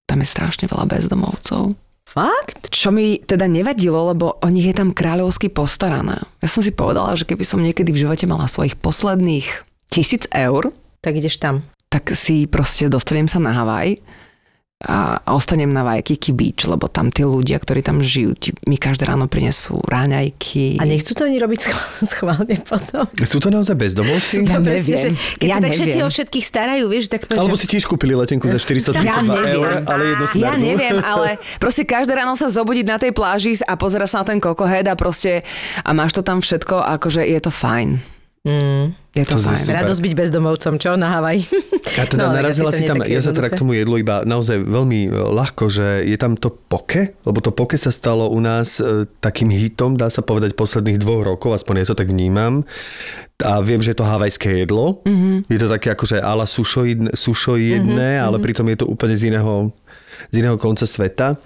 tam je strašne veľa bezdomovcov. Fakt? Čo mi teda nevadilo, lebo o nich je tam kráľovsky postarané. Ja som si povedala, že keby som niekedy v živote mala svojich posledných tisíc eur, Tak ideš tam. tak si proste dostanem sa na Havaj a ostanem na Waikiki Beach, lebo tam tí ľudia, ktorí tam žijú, ti, mi každé ráno prinesú ráňajky. A nechcú to ani robiť schvál- schválne potom. Sú to naozaj bezdomovci? Ja To presne, neviem. že keď Ja sa tak všetci neviem. o všetkých starajú, vieš, tak povedia, Alebo si tiež kúpili letenku za 432 Ja neviem. eur, ale jednosmernú. Ja neviem, ale proste každé ráno sa zobudiť na tej pláži a pozera sa na ten kokohead a proste a máš to tam všetko, akože je to fajn. Mm. Je to, To fajn. super. Radosť byť bezdomovcom, čo? Na Havaj. A teda No, narazila si tam, ja sa teda k tomu jedlu iba naozaj veľmi e, ľahko, že je tam to poke, lebo to poke sa stalo u nás e, takým hitom, dá sa povedať, posledných dvoch rokov, aspoň ja to tak vnímam. A viem, že je to havajské jedlo. Mhm. Mm-hmm. Je to také akože ala sušoidné, sušoidné mm-hmm. ale pritom je to úplne z iného, z iného konca sveta.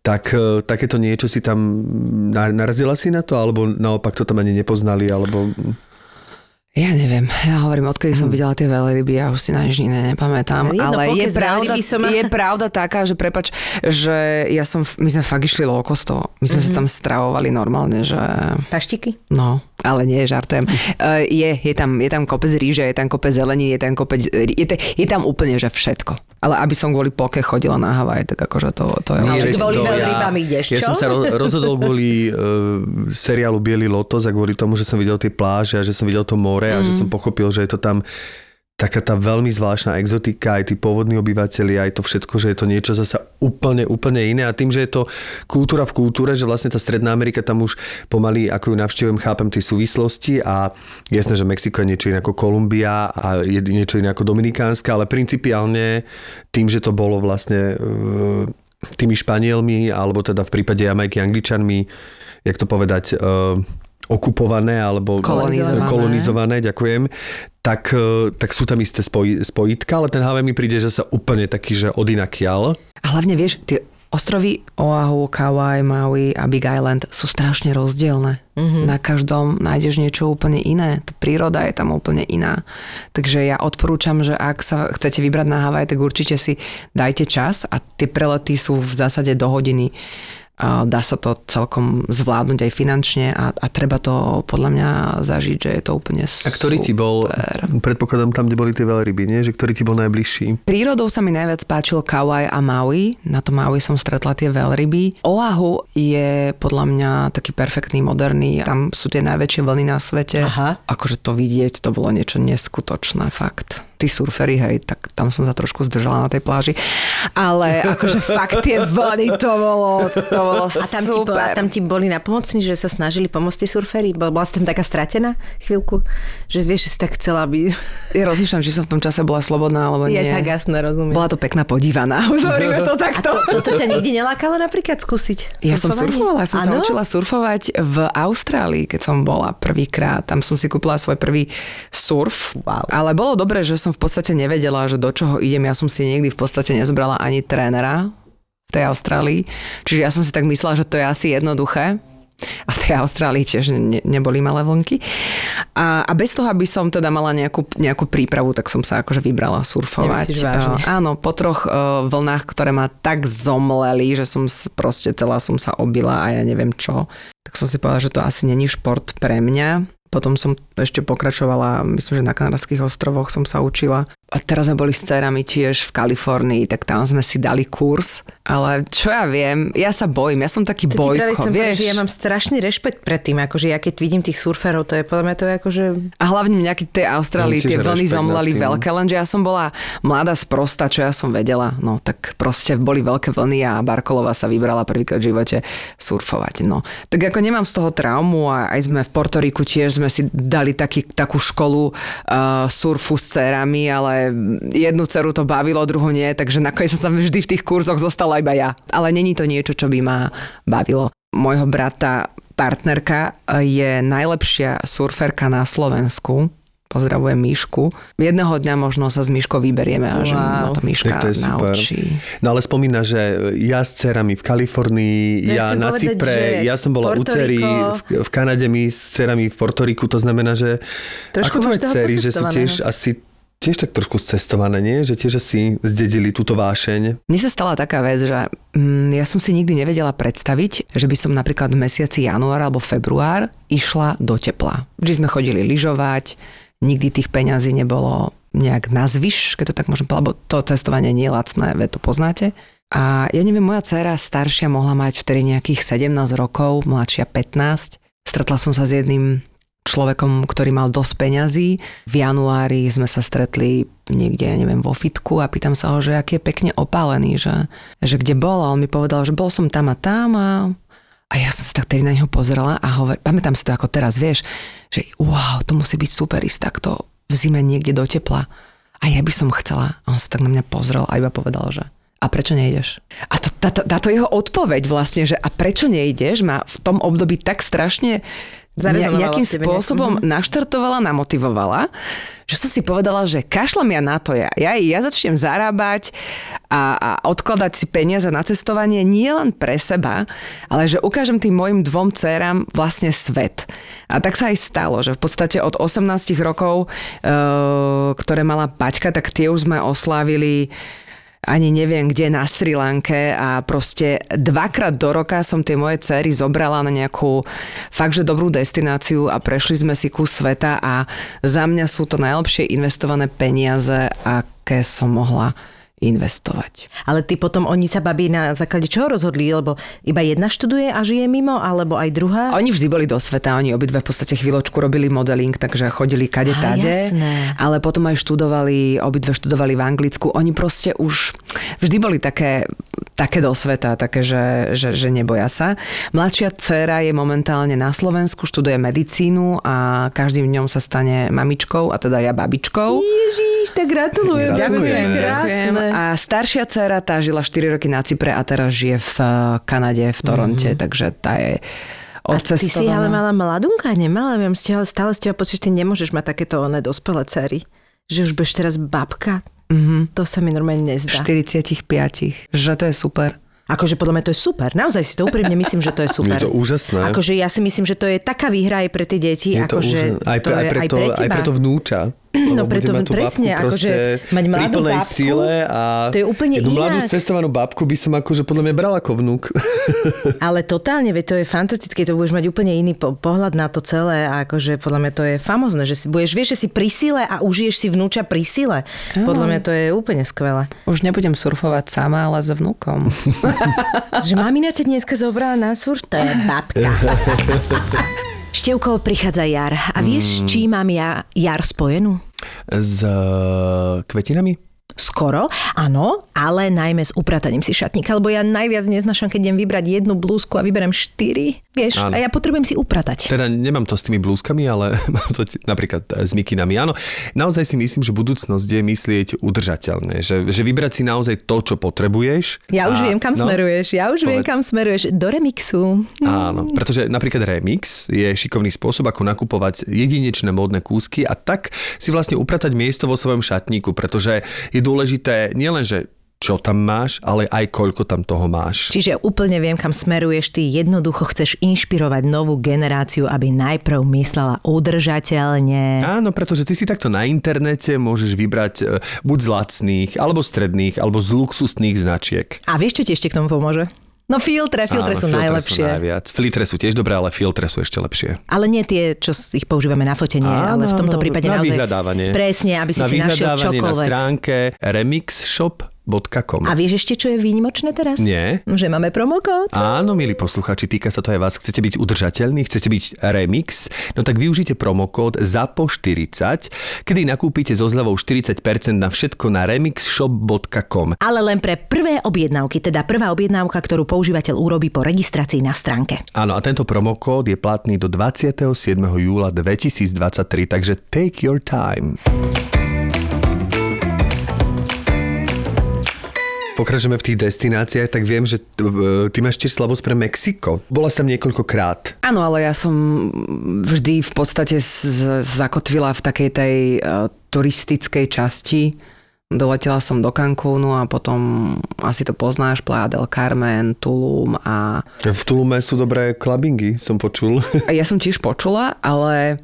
Tak e, takéto niečo si tam na- narazila si na to, alebo naopak to tam ani nepoznali, alebo... Ja neviem, ja hovorím, odkedy som videla tie veľryby, ja už si na nič iné nepamätám, Ale jedno ale je pravda, som- je pravda taká, že prepač, že ja som, my sme fakt išli low costovo. My sme mm-hmm. sa tam stravovali normálne, že Paštiky? No, ale nie, žartujem. Uh, je, je, tam, je tam kopec ríže, je tam kopec zelení, je tam kopec... Je, je tam úplne, že všetko. Ale aby som kvôli poke chodila na Havaj, tak akože to, to je... Veď kvôli to veľrybám ideš, ja som sa ro- rozhodol kvôli uh, seriálu Bielý lotos a kvôli tomu, že som videl tie pláže a že som videl to more a že som pochopil, že je to tam taká tá veľmi zvláštna exotika, aj tí pôvodní obyvateľi, aj to všetko, že je to niečo zasa úplne, úplne iné. A tým, že je to kultúra v kultúre, že vlastne tá Stredná Amerika tam už pomaly, ako ju navštevujem, chápem tie súvislosti a jasné, že Mexiko je niečo iné ako Kolumbia a je niečo iné ako Dominikánska, ale principiálne tým, že to bolo vlastne e, tými Španielmi, alebo teda v prípade Jamajky Angličanmi, jak to povedať, e, okupované alebo Kolonizované. kolonizované ďakujem, tak, e, tak sú tam isté spoj, spojitka, ale ten Havaj mi príde, že sa úplne taký, že odinakial. A hlavne vieš, tie ostrovy Oahu, Kauai, Maui a Big Island sú strašne rozdielne. Mm-hmm. Na každom nájdeš niečo úplne iné. Tá príroda je tam úplne iná. Takže ja odporúčam, že ak sa chcete vybrať na Havaj, tak určite si dajte čas a tie prelety sú v zásade do hodiny. Dá sa to celkom zvládnuť aj finančne a, a treba to podľa mňa zažiť, že je to úplne A ktorý ti bol, predpokladám tam, kde boli tie veľryby, nie? Že ktorý ti bol najbližší? Prírodou sa mi najviac páčil Kauai a Maui. Na to Maui som stretla tie veľryby. Oahu je podľa mňa taký perfektný, moderný. Tam sú tie najväčšie vlny na svete. Aha. Akože to vidieť, to bolo niečo neskutočné, fakt. Tí surfery, hej, tak tam som sa trošku zdržala na tej pláži. Ale akože fakt tie vlny, to bolo, to bolo A tam ti, super. a tam ti boli napomocní, že sa snažili pomôcť tí surferi? Bol- Bola si tam taká stratená chvíľku? Že vieš, že si tak chcela by... Ja rozmýšľam, či som v tom čase bola slobodná, alebo Je nie. tak jasné, rozumiem. Bola to pekná podívaná. Uzoríme to A takto. to, toto ťa nikdy nelákalo napríklad skúsiť? Ja som surfovala, ja som sa Áno? učila surfovať v Austrálii, keď som bola prvýkrát. Tam som si kúpila svoj prvý surf. Wow. Ale bolo dobré, že som v podstate nevedela, že do čoho idem. Ja som si nikdy v podstate nezobrala ani trénera v tej Austrálii. Čiže ja som si tak myslela, že to je asi jednoduché. A v tej Austrálii tiež ne, neboli malé vlnky. A, a bez toho, aby som teda mala nejakú, nejakú prípravu, tak som sa akože vybrala surfovať. Uh, áno, po troch uh, vlnách, ktoré ma tak zomleli, že som proste celá som sa obila a ja neviem čo. Tak som si povedala, že to asi není šport pre mňa. Potom som ešte pokračovala, myslím, že na Kanárských ostrovoch som sa učila. A teraz sme boli s cerami tiež v Kalifornii, tak tam sme si dali kurz. Ale čo ja viem, ja sa bojím, ja som taký To ti práve bojko, chcem povedať, vieš. že ja mám strašný rešpekt pred tým, akože ja keď vidím tých surferov, to je podľa mňa to je akože... A hlavne mňa keď tej Austrálii tie vlny zomleli veľké, lenže ja som bola mladá sprosta, čo ja som vedela. No tak proste boli veľké vlny a Barkolova sa vybrala prvýkrát v živote surfovať. No. Tak ako nemám z toho traumu a aj sme v Portoriku tiež sme si dali taký, takú školu uh, surfu s cerami, ale jednu ceru to bavilo, druhú nie, takže nakoniec som sa vždy v tých kurzoch zostala iba ja. Ale není to niečo, čo by ma bavilo. Môjho brata partnerka je najlepšia surferka na Slovensku. Pozdravujem Míšku. Jedného dňa možno sa s Míškou vyberieme a že ma Wow. to Míška Tak to je super. naučí. No ale spomína, že ja s cerami v Kalifornii, No ja ja, na povedať, Cypre, ja som bola u Porto cery, Rico- v, v Kanade my s cerami v Portoriku, to znamená, že Trošku ako tvoje cery, že sú tiež asi tiež tak trošku cestované, nie? Že tiež asi zdedili túto vášeň. Mne sa stala taká vec, že mm, ja som si nikdy nevedela predstaviť, že by som napríklad v mesiaci január alebo február išla do tepla. Vždy sme chodili lyžovať, nikdy tých peňazí nebolo nejak nazvyš, keď to tak môžem povedať, lebo to cestovanie nie je lacné, veď to poznáte. A ja neviem, moja dcéra staršia mohla mať vtedy nejakých 17 rokov, mladšia 15. Stretla som sa s jedným človekom, ktorý mal dosť peňazí. V januári sme sa stretli niekde, ja neviem, vo fitku a pýtam sa ho, že aký je pekne opálený, že, že kde bol a on mi povedal, že bol som tam a tam a a ja som sa tak tedy na neho pozrela a hovor, pamätám si to ako teraz, vieš, že wow, to musí byť super ísť takto v zime niekde do tepla. A ja by som chcela. A on sa tak na mňa pozrel a iba povedal, že a prečo nejdeš? A to, táto, táto jeho odpoveď vlastne, že a prečo nejdeš, ma v tom období tak strašne nejakým spôsobom Mhm. naštartovala, namotivovala, že som si povedala, že kašlem ja na to, ja, ja, ja začnem zarábať a, a odkladať si peniaze na cestovanie nie len pre seba, ale že ukážem tým mojim dvom dcerám vlastne svet. A tak sa aj stalo, že v podstate od 18 rokov, e, ktoré mala Paťka, tak tie už sme oslávili ani neviem kde na Sri Lanke a proste dvakrát do roka som tie moje cery zobrala na nejakú fakt, že dobrú destináciu a prešli sme si kus sveta a za mňa sú to najlepšie investované peniaze, aké som mohla investovať. Ale ty potom, oni sa babí na základe čoho rozhodli? Lebo iba jedna študuje a žije mimo, alebo aj druhá? Oni vždy boli do sveta, oni obidve v podstate chvíľočku robili modeling, takže chodili kade tade. jasné. Ale potom aj študovali, obidve študovali v Anglicku. Oni proste už vždy boli také, také do sveta, také, že, že, že neboja sa. Mladšia dcéra je momentálne na Slovensku, študuje medicínu a každým dňom sa stane mamičkou, a teda ja babičkou. Ježiš, tak gratulujem. Gratulujeme. Krásne. A staršia dcéra, tá žila 4 roky na Cypre a teraz žije v eh, Kanade, v Toronte, takže tá je A ty si odcestovaná. ale mala mladunka, nemala? Ja mám stále, teba pocit, že ty nemôžeš mať takéto oné dospelé cery. Že už budeš teraz babka. Mhm. To sa mi normálne nezdá. 45, že to je super. Akože podľa mňa to je super. Naozaj si to úprimne myslím, že to je super. Je to úžasné. Akože ja si myslím, že to je taká výhra aj pre tie deti. Je to akože úžasné. aj, pre, to aj, je preto, aj pre aj teba. preto vnúča. No preto presne, akože mať mladú babku, sile a to je úplne jednu mladú inak. cestovanú babku by som akože podľa mňa bral ako vnúk. Ale totálne, veď to je fantastické, to budeš mať úplne iný po- pohľad na to celé a akože podľa mňa to je famozne, že si budeš, vieš, že si pri sile a užiješ si vnúča pri sile. Podľa mňa to je úplne skvelé. Už nebudem surfovať sama, ale s vnúkom. Že mamina sa dneska zobrala na surf, to je babka. Števko, prichádza jar. A vieš, čím mám ja jar spojenú? S uh, kvetinami? Skoro, áno, ale najmä s uprataním si šatníka, lebo ja najviac neznašam, keď idem vybrať jednu blúzku a vyberiem štyri, vieš, Áno. a ja potrebujem si upratať. Teda nemám to s tými blúzkami, ale mám to t- napríklad e, s mikinami. Áno, naozaj si myslím, že budúcnosť je myslieť udržateľne. Že, že vybrať si naozaj to, čo potrebuješ. Ja už A- viem, kam no, smeruješ, ja už viem, povedz. kam smeruješ. Do remixu. Áno, pretože napríklad remix je šikovný spôsob, ako nakupovať jedinečné módne kúsky a tak si vlastne upratať miesto vo svojom šatníku, pretože je dôležité nielen, že čo tam máš, ale aj koľko tam toho máš. Čiže úplne viem, kam smeruješ. Ty jednoducho chceš inšpirovať novú generáciu, aby najprv myslela udržateľne. Áno, pretože ty si takto na internete môžeš vybrať e, buď z lacných, alebo stredných, alebo z luxusných značiek. A vieš, čo ti ešte k tomu pomôže? No filtre, filtre Áno, sú filtre najlepšie. Sú najviac. Filtre sú tiež dobré, ale filtre sú ešte lepšie. Ale nie tie, čo ich používame na fotenie, ale v tomto Áno, prípade na naozaj... vyhľadávanie. Presne, aby si na si našiel vyhľadávanie na čokoľvek. stránke remixshop.com. A vieš ešte, čo je výnimočné teraz? Nie. Že máme promokód. Áno, milí posluchači, týka sa to aj vás. Chcete byť udržateľní, chcete byť remix, no tak využite promokód ZAPO40, kedy nakúpite so zľavou 40% na všetko na remixshop.com. Ale len pre prvé objednávky, teda prvá objednávka, ktorú používateľ urobí po registrácii na stránke. Áno, a tento promokód je platný do 27. júla 2023, takže take your time. Pokračujeme v tých destináciách, tak viem, že t- e, ty máš tiež slabosť pre Mexiko. Bola si tam niekoľkokrát. Áno, ale ja som vždy v podstate z- zakotvila v takej tej uh, turistickej časti. Doletela som do Cancúnu a potom asi to poznáš, Playa del Carmen, Tulum a V Tulume sú dobré klabingy, som počul. ja som tiež počula, ale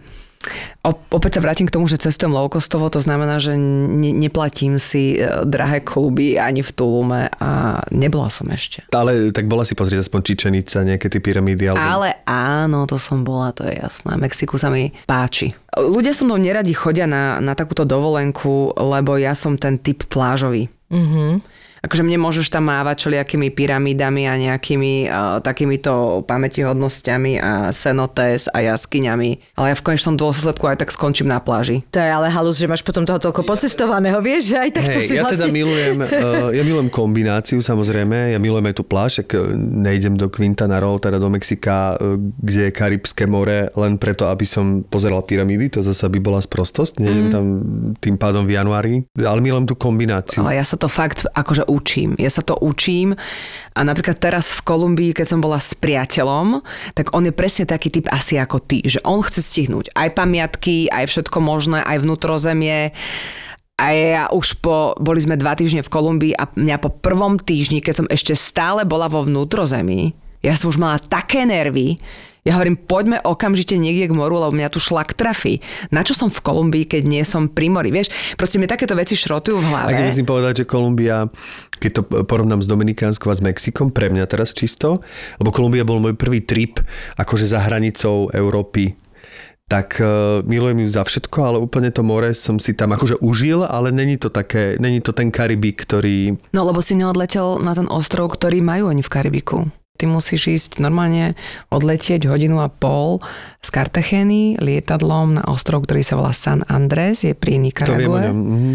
opäť sa vrátim k tomu, že cestujem low-costovo, to znamená, že ne, neplatím si e, drahé kluby ani v Tulume a nebola som ešte. Ale tak bola si pozrieť aspoň Čičenica, nejaké tie pyramídy. Alebo... Ale áno, to som bola, to je jasné. Mexiku sa mi páči. Ľudia so mnou neradi chodia na, na takúto dovolenku, lebo ja som ten typ plážový. Mm-hmm. Akože mne môžeš tam mávať všelijakými pyramídami a nejakými uh, takýmito pamätihodnosťami a cenotes a jaskyňami. Ale ja v konečnom dôsledku aj tak skončím na pláži. To je ale halus, že máš potom toho toľko pocestovaného, vieš, že aj takto Hej, si ja vlastne... teda milujem, uh, ja milujem kombináciu samozrejme, ja milujem aj tú pláž, ak uh, nejdem do Quintana Roo, teda do Mexika, uh, kde je Karibské more, len preto, aby som pozeral pyramídy, to zase by bola sprostosť, nejdem tam tým pádom v januári, ale milujem tú kombináciu. Ale ja sa to fakt akože učím. Ja sa to učím a napríklad teraz v Kolumbii, keď som bola s priateľom, tak on je presne taký typ asi ako ty, že on chce stihnúť aj pamiatky, aj všetko možné, aj vnútrozemie. A ja už po, boli sme dva týždne v Kolumbii a mňa po prvom týždni, keď som ešte stále bola vo vnútrozemí, ja som už mala také nervy, ja hovorím, poďme okamžite niekde k moru, lebo mňa tu šlak trafí. Na čo som v Kolumbii, keď nie som pri mori? Vieš, proste mi takéto veci šrotujú v hlave. A keď musím povedať, že Kolumbia, keď to porovnám s Dominikánskou a s Mexikom, pre mňa teraz čisto, lebo Kolumbia bol môj prvý trip akože za hranicou Európy tak uh, milujem ju za všetko, ale úplne to more som si tam akože užil, ale není to také, není to ten Karibik, ktorý... No lebo si neodletel na ten ostrov, ktorý majú oni v Karibiku. Ty musíš ísť normálne odletieť hodinu a pol z Cartageny lietadlom na ostrov, ktorý sa volá San Andrés, je pri To viem Nikarague. ňom. Mhm.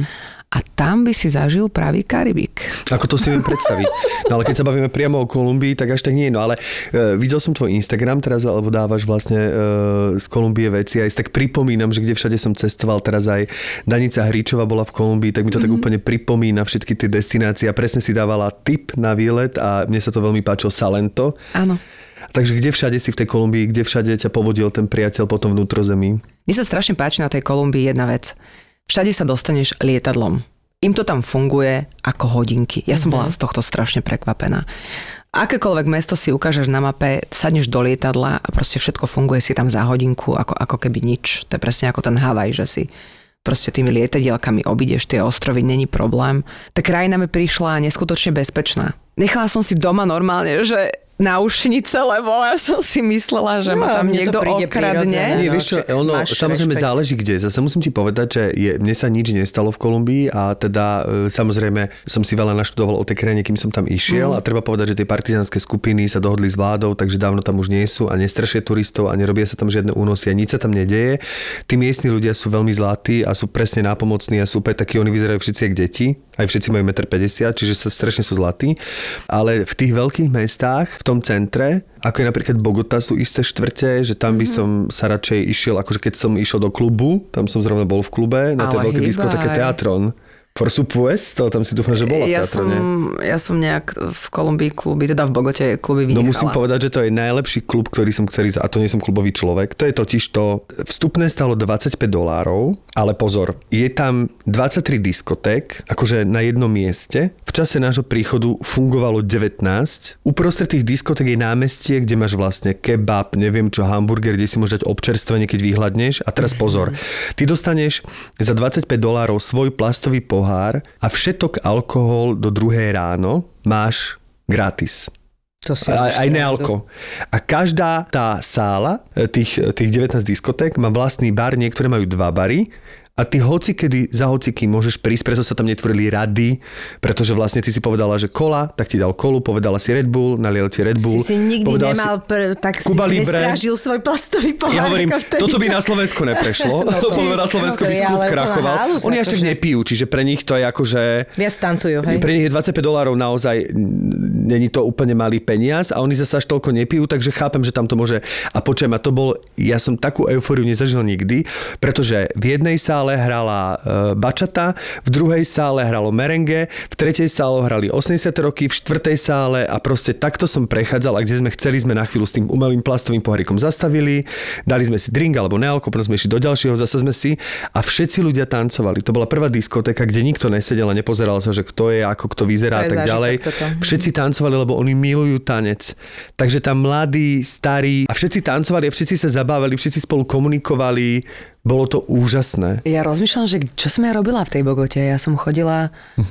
A tam by si zažil pravý Karibik. Ako to si viem predstaviť. No ale keď sa bavíme priamo o Kolumbii, tak až tak nie. No ale uh, videl som tvoj Instagram teraz, alebo dávaš vlastne uh, z Kolumbie veci. Aj tak pripomínam, že kde všade som cestoval, teraz aj Danica Hríčová bola v Kolumbii, tak mi to mm-hmm. tak úplne pripomína všetky tie destinácie a presne si dávala tip na výlet a mne sa to veľmi páčilo Salento. Áno. Takže kde všade si v tej Kolumbii, kde všade ťa povodil ten priateľ potom vnútrozemí? Mne sa strašne páči na tej Kolumbii jedna vec. Všade sa dostaneš lietadlom. Im to tam funguje ako hodinky. Ja som bola z tohto strašne prekvapená. Akékoľvek mesto si ukážeš na mape, sadneš do lietadla a proste všetko funguje si tam za hodinku, ako, ako keby nič. To je presne ako ten Havaj, že si proste tými lietadielkami obídeš tie ostrovy, není problém. Tá krajina mi prišla neskutočne bezpečná. Nechala som si doma normálne, že náušnice, lebo ja som si myslela, že No, ma tam niekto okradne. Nie, no, vieš čo, ono samozrejme rešpekt. záleží kde. Zase musím ti povedať, že je, mne sa nič nestalo v Kolumbii a teda e, samozrejme som si veľa naštudoval o tej krajine, kým som tam išiel a treba povedať, že tie partizánske skupiny sa dohodli s vládou, takže dávno tam už nie sú a nestrašia turistov a nerobia sa tam žiadne únosy a nič sa tam nedeje. Tí miestni ľudia sú veľmi zlatí a sú presne nápomocní a sú úplne takí, oni vyzerajú všetci ako deti, aj všetci majú 1,50 m, čiže sa strašne sú zlatí. Ale v tých veľkých mestách, v tom centre, ako je napríklad Bogota, sú isté štvrte, že tam by som sa radšej išiel, akože keď som išiel do klubu, tam som zrovna bol v klube, na tej veľkej hýbaj. diskotéke Teatron. Por supuesto, tam si dúfam, že bola v ja Teatro, som, ja som nejak v Kolumbii kluby, teda v Bogote kluby No vynechala. musím povedať, že to je najlepší klub, ktorý som, ktorý, a to nie som klubový človek, to je totiž to, vstupné stalo 25 dolárov, ale pozor, je tam 23 diskoték, akože na jednom mieste. V čase nášho príchodu fungovalo 19. Uprostred tých diskoték je námestie, kde máš vlastne kebab, neviem čo, hamburger, kde si môžeš dať občerstvenie, keď vyhľadneš. A teraz pozor, ty dostaneš za 25 dolárov svoj plastový pohár a všetok alkohol do druhej ráno máš gratis. To si Aj, aj nealko. A každá tá sála, e, tých, tých 19 diskoték má vlastný bar, niektoré majú dva bary a ty hoci kedy za hocikým môžeš prísť, preto sa tam netvorili rady, pretože vlastne ty si povedala, že kola, tak ti dal kolu, povedala si Red Bull, naliel ti Red Bull. Si si nikdy povedala nemal, pr- tak si Cuba si Libre. svoj plastový pohár. Ja hovorím, ako toto by na Slovensku neprešlo, No to- na Slovensku no by je klub krachoval. Oni až tak akože. nepijú, čiže pre nich to je akože... Viac tancujú, hej? Pre nich je 25 dolárov naozaj, není to úplne malý peniaz a oni zase až toľko nepijú, takže chápem, že tam to môže... A počujem, a to bol... Ja som takú eufóriu nezažil nikdy, pretože v jednej sále hrala uh, bačata, v druhej sále hralo merengue, v tretej sále hrali 80 roky, v štvrtej sále a proste takto som prechádzal a kde sme chceli, sme na chvíľu s tým umelým plastovým pohárikom zastavili, dali sme si drink alebo nealko, potom sme išli do ďalšieho, zase sme si a všetci ľudia tancovali. To bola prvá diskotéka, kde nikto nesedel a nepozeral sa, že kto je, ako kto vyzerá a tak ďalej. toto. Všetci tancovali, lebo oni milujú tanec. Takže tam mladí, starí a všetci tancovali a všetci sa zabávali, všetci spolu komunikovali. Bolo to úžasné. Ja rozmýšľam, že čo som ja robila v tej Bogote. Ja som chodila uh,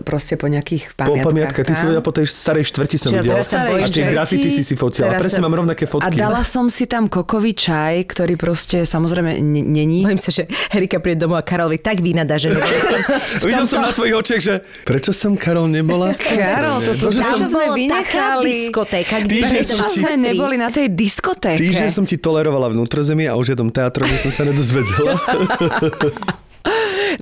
proste po nejakých Po pamiatkách. pamiatka, ty si vedela po tej starej štvrti som Čiže videla. A tie grafity si si fotila. Teraz Presne sa- mám rovnaké A fotky. dala som si tam kokový čaj, ktorý proste samozrejme n- není. Bojím sa, že Erika príde domov a Karol vie tak vynada, že Videl som na tvojich očiach, že prečo som Karol nebola? Karol, toto- Tam som, Prečo sme vynechali? diskotéka, kde sme 23 neboli na tej diskotéke? týždeň som ti tolerovala vnútrozemí a už jednom teatrovi som sa nedozvedela.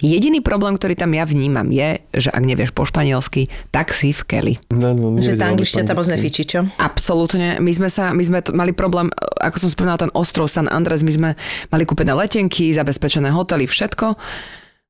Jediný problém, ktorý tam ja vnímam je, že ak nevieš po španielsky, tak si v keli. No, no, Že tá angličtina tam moc nefičí, čo? Absolútne. My sme, sa, my sme to, mali problém, ako som spomínala, ten ostrov San Andres, my sme mali kúpené letenky, zabezpečené hotely, všetko.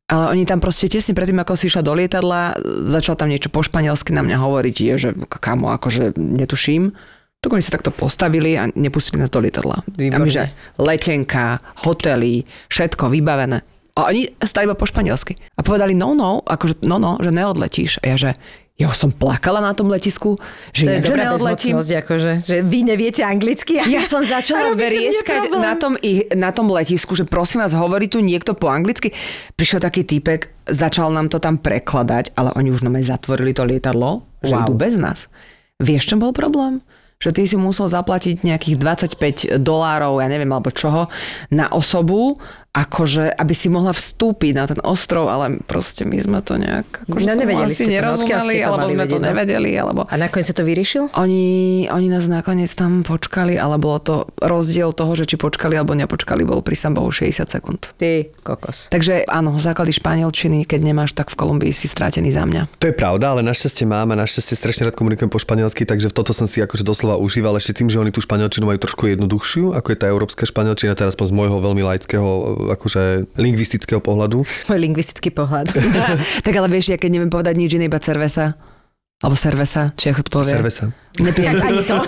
Ale oni tam proste tesne predtým, ako si išla do lietadla, začal tam niečo po španielsky na mňa hovoriť, je, že kamo, akože netuším. Tak oni sa takto postavili a nepustili nás do lietadla. A my, že letenka, hotely, všetko vybavené. A oni stali iba po španielsky. A povedali, no, no, akože, no, no, že neodletíš. A ja, že ja som plakala na tom letisku, že, To je dobrá neodletím. akože, že vy neviete anglicky. A Ja som začala problém. na tom, na tom letisku, že prosím vás, hovorí tu niekto po anglicky. Prišiel taký týpek, začal nám to tam prekladať, ale oni už nám aj zatvorili to lietadlo, že Wow. idú bez nás. Vieš, čo bol problém? Že ty si musel zaplatiť nejakých 25 dolárov, ja neviem, alebo čoho, na osobu, akože, aby si mohla vstúpiť na ten ostrov, ale proste my sme to nejak akože No, nevedeli asi ste to, no, nerozumeli, to alebo sme to vedieť, no? nevedeli, alebo... A nakoniec sa to vyriešil? Oni, oni nás nakoniec tam počkali, ale bolo to rozdiel toho, že či počkali alebo nepočkali, bol pri Sambohu 60 sekúnd. Ty kokos. Takže áno, základy španielčiny, keď nemáš, tak v Kolumbii si strátený za mňa. To je pravda, ale našťastie mám a našťastie strašne rád komunikujem po španielsky, takže toto som si akože doslova užíval ešte tým, že oni tú španielčinu majú trošku jednoduchšiu, ako je tá európska španielčina, teraz z môjho veľmi laického, akože lingvistického pohľadu. Môj lingvistický pohľad. tak ale vieš, ja keď neviem povedať nič iné, iba cervesa, alebo cervesa, či ako to povie. Cerveza. Nepijem. ani to.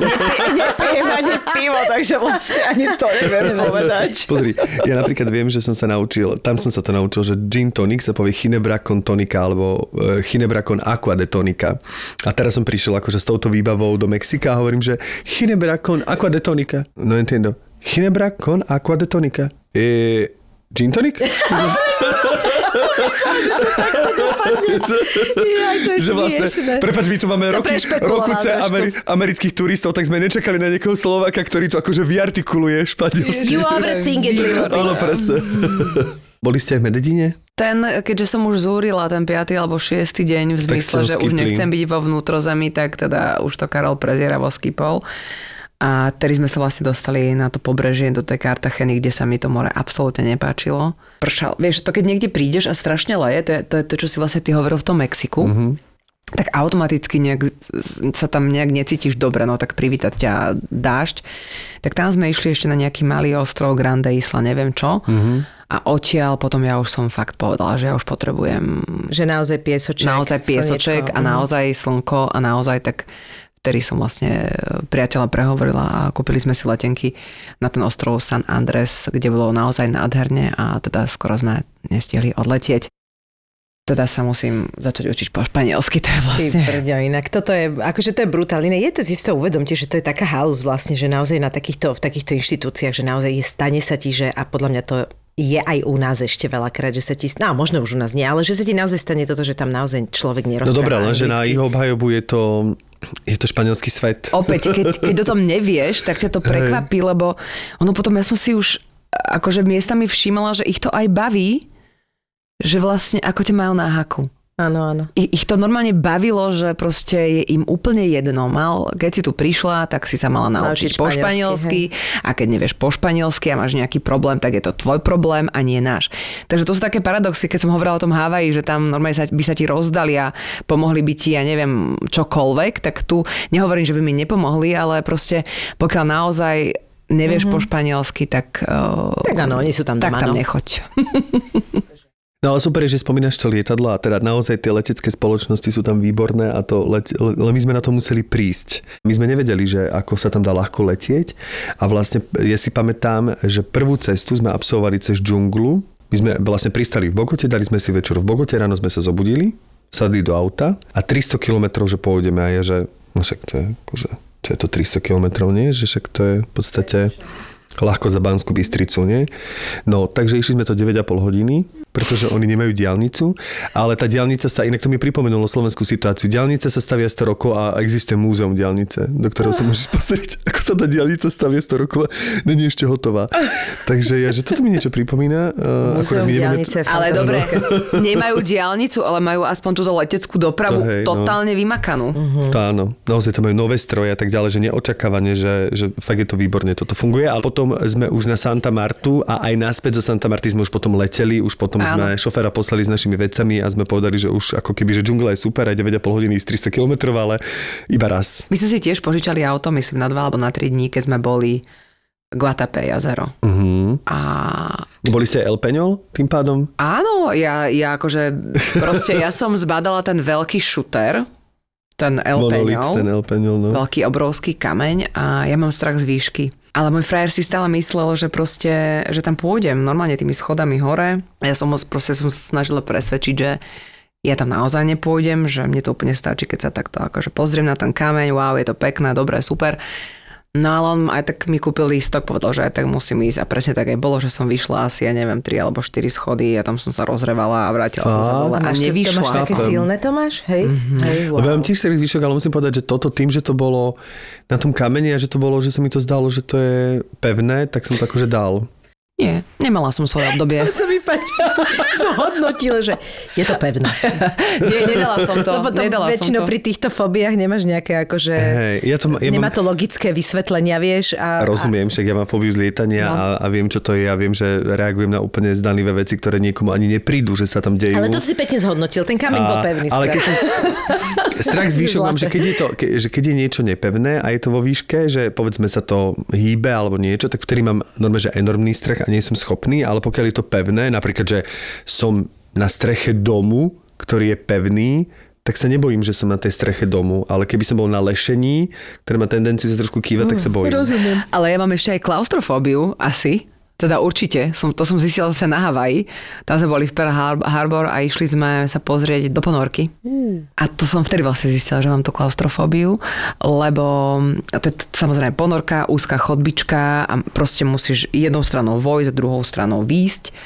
Nepijem ani pivo, takže vlastne ani to neviem povedať. Pozri, ja napríklad viem, že som sa naučil, tam som sa to naučil, že gin tonic sa povie ginebra con tonica alebo uh, ginebra con aqua de tonica. A teraz som prišiel akože s touto výbavou do Mexika a hovorím, že ginebra con aqua de tonica. No entiendo. Ginebra con aqua de tonica. E, gin tonic? Jaj, to je že vlastne, prepač, my tu máme To roky, rokuce ameri- amerických turistov, tak sme nečakali na niekoho Slováka, ktorý to akože vyartikuluje španielsky. You overthink it. Áno, presne. Boli ste aj v Mededine? Ten, keďže som už zúrila ten 5. alebo 6. deň v zmysle, že už nechcem byť vo vnútrozemí, tak teda už to Karol prezieravo skipol. A tedy sme sa vlastne dostali na to pobrežie do tej Kartacheny, kde sa mi to more absolútne nepáčilo. Pršal. Vieš, to keď niekde prídeš a strašne leje, to je to, je to čo si vlastne ty hovoril v tom Mexiku. Mhm. Mm-hmm. tak automaticky nejak, sa tam nejak necítiš dobre, no tak privítať ťa dážď. Tak tam sme išli ešte na nejaký malý ostrov Grande Isla, neviem čo. Mm-hmm. A odtiaľ potom ja už som fakt povedala, že ja už potrebujem... Že naozaj piesoček. Naozaj piesoček slnečko. a naozaj slnko a naozaj tak vtedy som vlastne priateľa prehovorila a kúpili sme si letenky na ten ostrov San Andres, kde bolo naozaj nádherne a teda skoro sme nestihli odletieť teda sa musím začať učiť po španielsky, to je vlastne... Ty prďo, inak toto je, akože to je brutálne. Je to zisto, uvedomte, že to je taká halus vlastne, že naozaj na takýchto, v takýchto inštitúciách, že naozaj je, stane sa ti, že a podľa mňa to je aj u nás ešte veľakrát, že sa ti, no možno už u nás nie, ale že sa ti naozaj stane toto, že tam naozaj človek nerozpráva No dobré, lenže na ich obhajobu je to, je to španielský svet. Opäť, keď, keď o tom nevieš, tak ťa to prekvapí, lebo ono potom, ja som si už akože miestami všimala, že ich to aj baví, že vlastne ako ťa majú na haku. Áno, áno. Ich, ich to normálne bavilo, že proste je im úplne jedno. Mal, keď si tu prišla, tak si sa mala naučiť, Naučiť po španielsky, španielsky a keď nevieš po španielsky a máš nejaký problém, tak je to tvoj problém a nie náš. Takže to sú také paradoxy, keď som hovorila o tom Havaji, že tam normálne sa, by sa ti rozdali a pomohli by ti, ja neviem, čokoľvek, tak tu nehovorím, že by mi nepomohli, ale proste pokiaľ naozaj nevieš mm-hmm. po španielsky, tak, uh, Tak áno, oni sú tam tak doma, tam no. nechoď. No ale super že spomínaš to lietadlo a teda naozaj tie letecké spoločnosti sú tam výborné a to let, ale my sme na to museli prísť. My sme nevedeli, že ako sa tam dá ľahko letieť a vlastne ja si pamätám, že prvú cestu sme absolvovali cez džunglu. My sme vlastne pristali v Bogote, dali sme si večer v Bogote, ráno sme sa zobudili, sadli do auta a 300 kilometrov, že pôjdeme a je, že no však to je akože, čo je to 300 kilometrov, nie? Že však to je v podstate ľahko za Banskú Bystricu, nie? No, takže išli sme to 9,5 hodiny, pretože oni nemajú diálnicu, ale tá diálnica sa, inak to mi pripomenulo slovenskú situáciu, diálnica sa stavia 100 rokov a existuje múzeum diálnice, do ktorého sa môžeš pozrieť, ako sa tá diálnica stavia 100 rokov a není ešte hotová. Takže ja, že toto mi niečo pripomína. akurát Múzeum my diálnice. Ale dobre, nemajú diálnicu, ale majú aspoň túto leteckú dopravu To hej, no. totálne vymakanú. To áno, naozaj to majú nové stroje a tak ďalej, že neočakávanie, že, že fakt je to výborne, toto funguje. A potom sme už na Santa Martu a aj naspäť zo Santa Marty sme už potom leteli, už potom Áno. sme šoféra poslali s našimi vecami a sme povedali, že už ako keby, že džungla je super, aj 9,5 hodiny z 300 km, ale iba raz. My sme si tiež požičali auto, myslím, na dva alebo na tri dní, keď sme boli Guatape jazero. Uh-huh. A Boli ste El Peñol tým pádom? áno, ja, ja akože, proste ja som zbadala ten veľký šuter, ten El Monolit, Peñol, ten El Peñol, no. veľký obrovský kameň a ja mám strach z výšky. Ale môj frajer si stále myslel, že proste, že tam pôjdem normálne tými schodami hore. Ja som proste som snažila presvedčiť, že ja tam naozaj nepôjdem, že mne to úplne stačí, keď sa takto akože pozriem na ten kameň, wow, je to pekné, dobré, super. No ale on aj tak mi kúpil lístok, povedal, že aj tak musím ísť a presne tak aj bolo, že som vyšla asi, ja neviem, 3 alebo 4 schody a tam som sa rozrevala a vrátila som sa dole a Máš, to máš nevyšla také Chápem. silné, Tomáš? Hej? Mhm. Hej, Lebo ja mám tiež taký zvyšok, ale musím povedať, že toto tým, že to bolo na tom kameni a že to bolo, že sa mi to zdalo, že to je pevné, tak som to akože dal. Nie, nemala som svoje obdobie. sa mi som, hodnotila, že je to pevné. Nie, nedala som to. Lebo to nedala väčšinou som to. pri týchto fóbiách nemáš nejaké akože... Hej, ja to, ja Nemá mám, to logické vysvetlenia, vieš. A, Rozumiem, však ja mám fóbiu z lietania No. a, a viem, čo to je. Ja viem, že reagujem na úplne zdanlivé veci, ktoré niekomu ani neprídu, že sa tam dejú. A, ale to si pekne zhodnotil, ten kameň bol pevný. ale keď strašne. som, strach z výšok mám, že keď, je to, ke, že keď je niečo nepevné a je to vo výške, že povedzme sa to hýbe alebo niečo, tak vtedy mám normálne, že enormný strach a nie som schopný, ale pokiaľ je to pevné, napríklad, že som na streche domu, ktorý je pevný, tak sa nebojím, že som na tej streche domu, ale keby som bol na lešení, ktoré má tendenciu sa trošku kývať, tak sa bojím. Rozumiem. Ale ja mám ešte aj klaustrofóbiu, asi. Teda určite, som, to som zistila zase na Havaji. Tam sme boli v Pearl Har- Harbor a išli sme sa pozrieť do ponorky. A to som vtedy vlastne zistila, že mám tú klaustrofóbiu, lebo to je samozrejme ponorka, úzka chodbička a proste musíš jednou stranou vojsť, druhou stranou výjsť.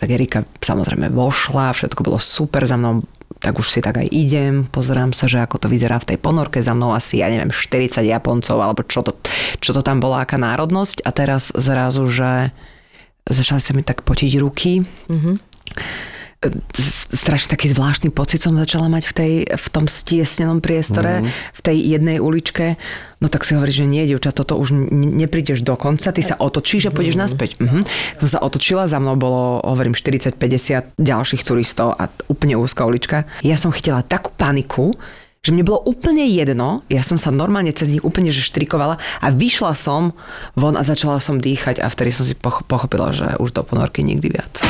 Tak Erika samozrejme vošla, všetko bolo super za mnou, tak už si tak aj idem, pozerám sa, že ako to vyzerá v tej ponorke, za mnou asi, ja neviem, 40 Japoncov, alebo čo to, čo to tam bola, aká národnosť. A teraz zrazu, že začali sa mi tak potiť ruky. Strašne taký zvláštny pocit som začala mať v, tej, v tom stiesnenom priestore, mm. v tej jednej uličke. No tak si hovorí, že nie, dievča, toto už neprídeš do konca, ty sa otočíš a pôjdeš mm. naspäť. Mhm. Som sa otočila, za mnou bolo, hovorím, 40-50 ďalších turistov a úplne úzka ulička. Ja som chytila takú paniku, že mne bolo úplne jedno, ja som sa normálne cez nich úplne že štrikovala a vyšla som von a začala som dýchať a vtedy som si pochopila, že už do ponorky nikdy viac.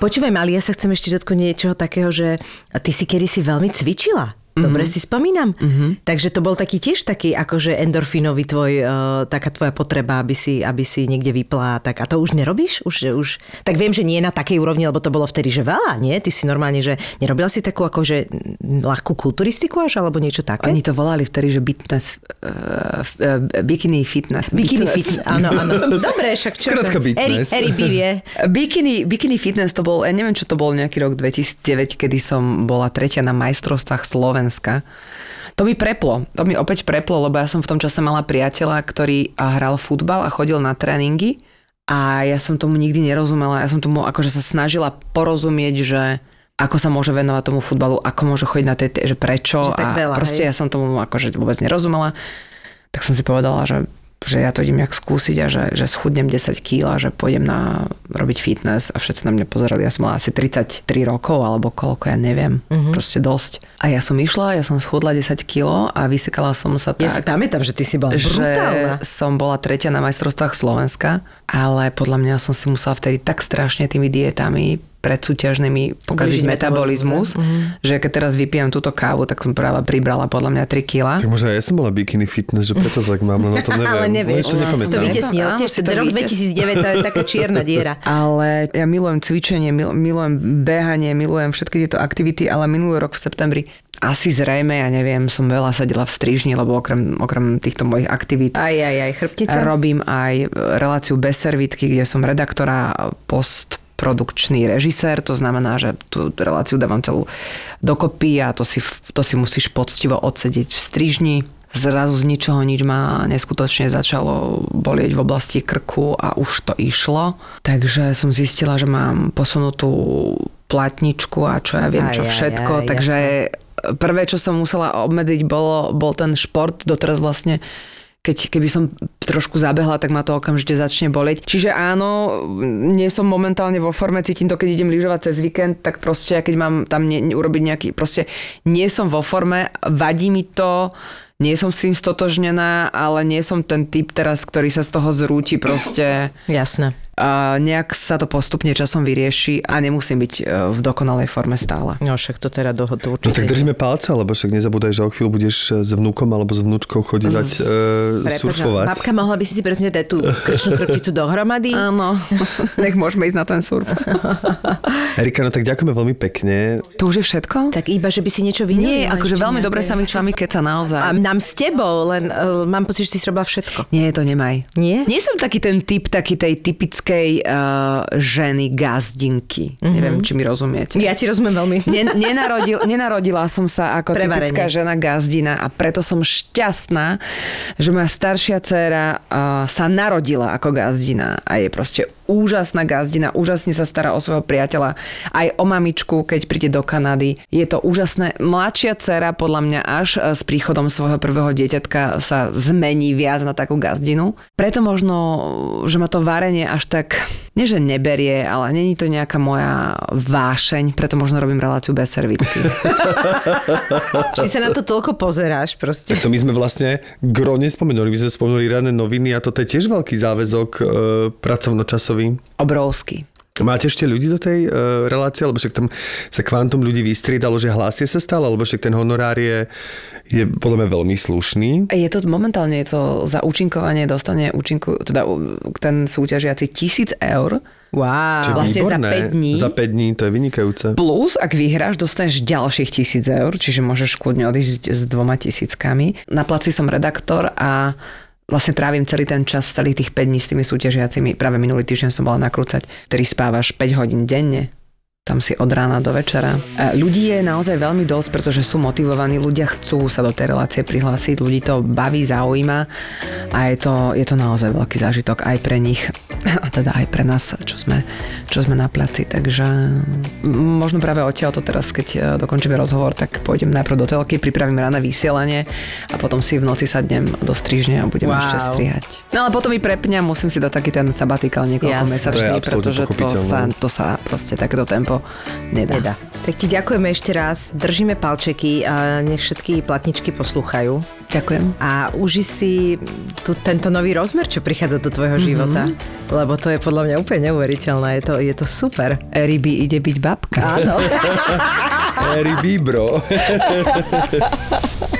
Počúvaj, ale ja sa chcem ešte dotknúť niečoho takého, že ty si kedy si veľmi cvičila. Dobre mm-hmm. si spomínam. Mm-hmm. Takže to bol taký tiež taký akože endorfínový tvoj, uh, taká tvoja potreba, aby si, aby si niekde vyplá. Tak, a to už nerobíš? Už, už, tak viem, že nie na takej úrovni, lebo to bolo vtedy, že veľa, nie? Ty si normálne, že nerobila si takú akože ľahkú kulturistiku až, alebo niečo také? Oni to volali vtedy, že fitness, uh, uh, bikini fitness. Bikini fitness, áno, áno. Dobre, však čo? Skrátka Eri, Eri bivie. Bikini, bikini fitness to bol, ja neviem, čo to bol nejaký rok 2009, kedy som bola tretia na majstrovstvách Slovenska Slovenska. To mi preplo, to mi opäť preplo, lebo ja som v tom čase mala priateľa, ktorý hral futbal a chodil na tréningy a ja som tomu nikdy nerozumela. Ja som tomu akože sa snažila porozumieť, že ako sa môže venovať tomu futbalu, ako môže chodiť na tej, že prečo. Že tak veľa, a proste hej? ja som tomu akože vôbec nerozumela. Tak som si povedala, že že ja to idem jak skúsiť a že, že schudnem 10 kg a že pôjdem na robiť fitness a všetci na mňa pozerali. Ja som mala asi 33 rokov alebo koľko, ja neviem. Mm-hmm. Proste dosť. A ja som išla, ja som schudla 10 kg a vysekala som sa tak. Ja si pamätám, že ty si bola brutálna. Že som bola tretia na majstrovstvách Slovenska, ale podľa mňa som si musela vtedy tak strašne tými dietami predsúťažnými pokaziť metabolizmus, mm-hmm. že keď teraz vypijem túto kávu, tak som práve pribrala podľa mňa 3 kg. Tak možno ja som mala bikini fitness, že preto tak mám, no to neviem. Ale nevieš, to, nepamätám. to vytesnil, tiež to rok 2009, to je taká čierna diera. Ale ja milujem cvičenie, milujem behanie, milujem všetky tieto aktivity, ale minulý rok v septembri asi zrejme, ja neviem, som veľa sedela v strižni, lebo okrem, okrem týchto mojich aktivít aj, aj, aj, chrbtica. robím aj reláciu bez servitky, kde som redaktora post produkčný režisér, to znamená, že tú reláciu dávam celú dokopy a to si, to si musíš poctivo odsedieť v strižni. Zrazu z ničoho nič ma neskutočne začalo bolieť v oblasti krku a už to išlo. Takže som zistila, že mám posunutú platničku a čo ja viem, čo všetko. Aj, aj, takže jasne. prvé, čo som musela obmedziť, bolo, bol ten šport. Doteraz vlastne keď, keby som trošku zabehla, tak ma to okamžite začne boleť. Čiže áno, nie som momentálne vo forme, cítim to, keď idem lyžovať cez víkend, tak proste, keď mám tam ne, urobiť nejaký, proste nie som vo forme, vadí mi to, nie som s tým stotožnená, ale nie som ten typ teraz, ktorý sa z toho zrúti proste. Jasné. Nejak sa to postupne časom vyrieši a nemusím byť e, v dokonalej forme stále. No však to teda do, to určite. No tak držíme palce, lebo však nezabúdaj, že o chvíľu budeš e, s vnúkom alebo s vnúčkou chodívať Z... uh, surfovať. Babka, mohla by si si presne dať tú krčnú krpticu dohromady? Áno, nech môžeme ísť na ten surf. Erika, no tak ďakujeme veľmi pekne. To už je všetko? Tak iba, že by si niečo vynali. Nie, akože veľmi dobre sa mi s vami keca naozaj. A nám s tebou, len uh, mám pocit, že si robila všetko. Nie, to nemaj. Nie? Nie som taký ten typ, taký tej typickej uh, ženy gazdinky. Mm-hmm. Neviem, či mi rozumiete. Ja ti rozumiem veľmi. Ne, nenarodil, nenarodila som sa ako Prevarenie. typická žena gazdina a preto som šťastná, že moja staršia dcéra uh, sa narodila ako gazdina a je proste úžasná gazdina, úžasne sa stará o svojho priateľa, aj o mamičku, keď príde do Kanady. Je to úžasné. Mladšia dcera podľa mňa až e, s príchodom svojho prvého dieťatka sa zmení viac na takú gazdinu. Preto možno, že ma to varenie až tak, nie že neberie, ale není to nejaká moja vášeň, preto možno robím reláciu bez servitky. Či sa na to toľko pozeráš proste. Tak to my sme vlastne gro nespomenuli, my sme spomenuli rané noviny a toto je tiež veľký záväzok e, pracovnočasový obrovský. Obrovský. Máte ešte ľudí do tej uh, relácie, alebo však tam sa kvantum ľudí vystriedalo, že hlásie sa stále, alebo však ten honorár je, je podľa mňa veľmi slušný. Je to momentálne, je to za účinkovanie dostane účinku, teda ten súťažiaci tisíc eur. Wow. Čo vlastne výborné. za 5 dní. Za 5 dní, to je vynikajúce. Plus, ak vyhráš, dostaneš ďalších tisíc eur, čiže môžeš kľudne odísť s dvoma tisíckami. Na placi som redaktor a vlastne trávim celý ten čas, celých tých 5 dní s tými súťažiacimi. Práve minulý týždeň som bola nakrúcať, ktorý spávaš 5 hodín denne. tam si od rána do večera. A ľudí je naozaj veľmi dosť, pretože sú motivovaní, ľudia chcú sa do tej relácie prihlásiť, ľudí to baví, zaujíma a je to, je to naozaj veľký zážitok aj pre nich a teda aj pre nás, čo sme, čo sme na placi. Takže možno práve odtiaľ to teraz, keď e, dokončíme rozhovor, tak pôjdem najprv do telky, pripravím ráne vysielanie a potom si v noci sadnem do strižne a budem wow. ešte strihať. No ale potom i prepňam, musím si dať taký ten sabatikal niekoľko mesačný, pretože to sa, to sa proste takéto tempo nedá. nedá. Tak ti ďakujeme ešte raz, držíme palčeky a nech všetky platničky poslúchajú. Ďakujem. A uži si tu, tento nový rozmer, čo prichádza do tvojho mm-hmm. života, lebo to je podľa mňa úplne neuveriteľné, je to, je to super. Eriby ide byť babka. Áno. Eriby, bro.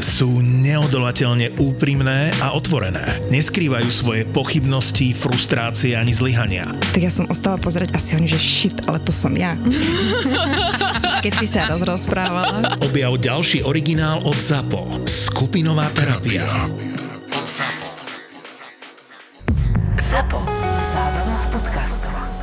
sú neodolateľne úprimné a otvorené. Neskrývajú svoje pochybnosti, frustrácie ani zlyhania. Tak ja som ostala pozerať asi oni, že shit, ale to som ja. Keď si sa rozprávala. Objav ďalší originál od ZAPO. Skupinová terapia. Od ZAPO. ZAPO. Zábrná v podcastovách.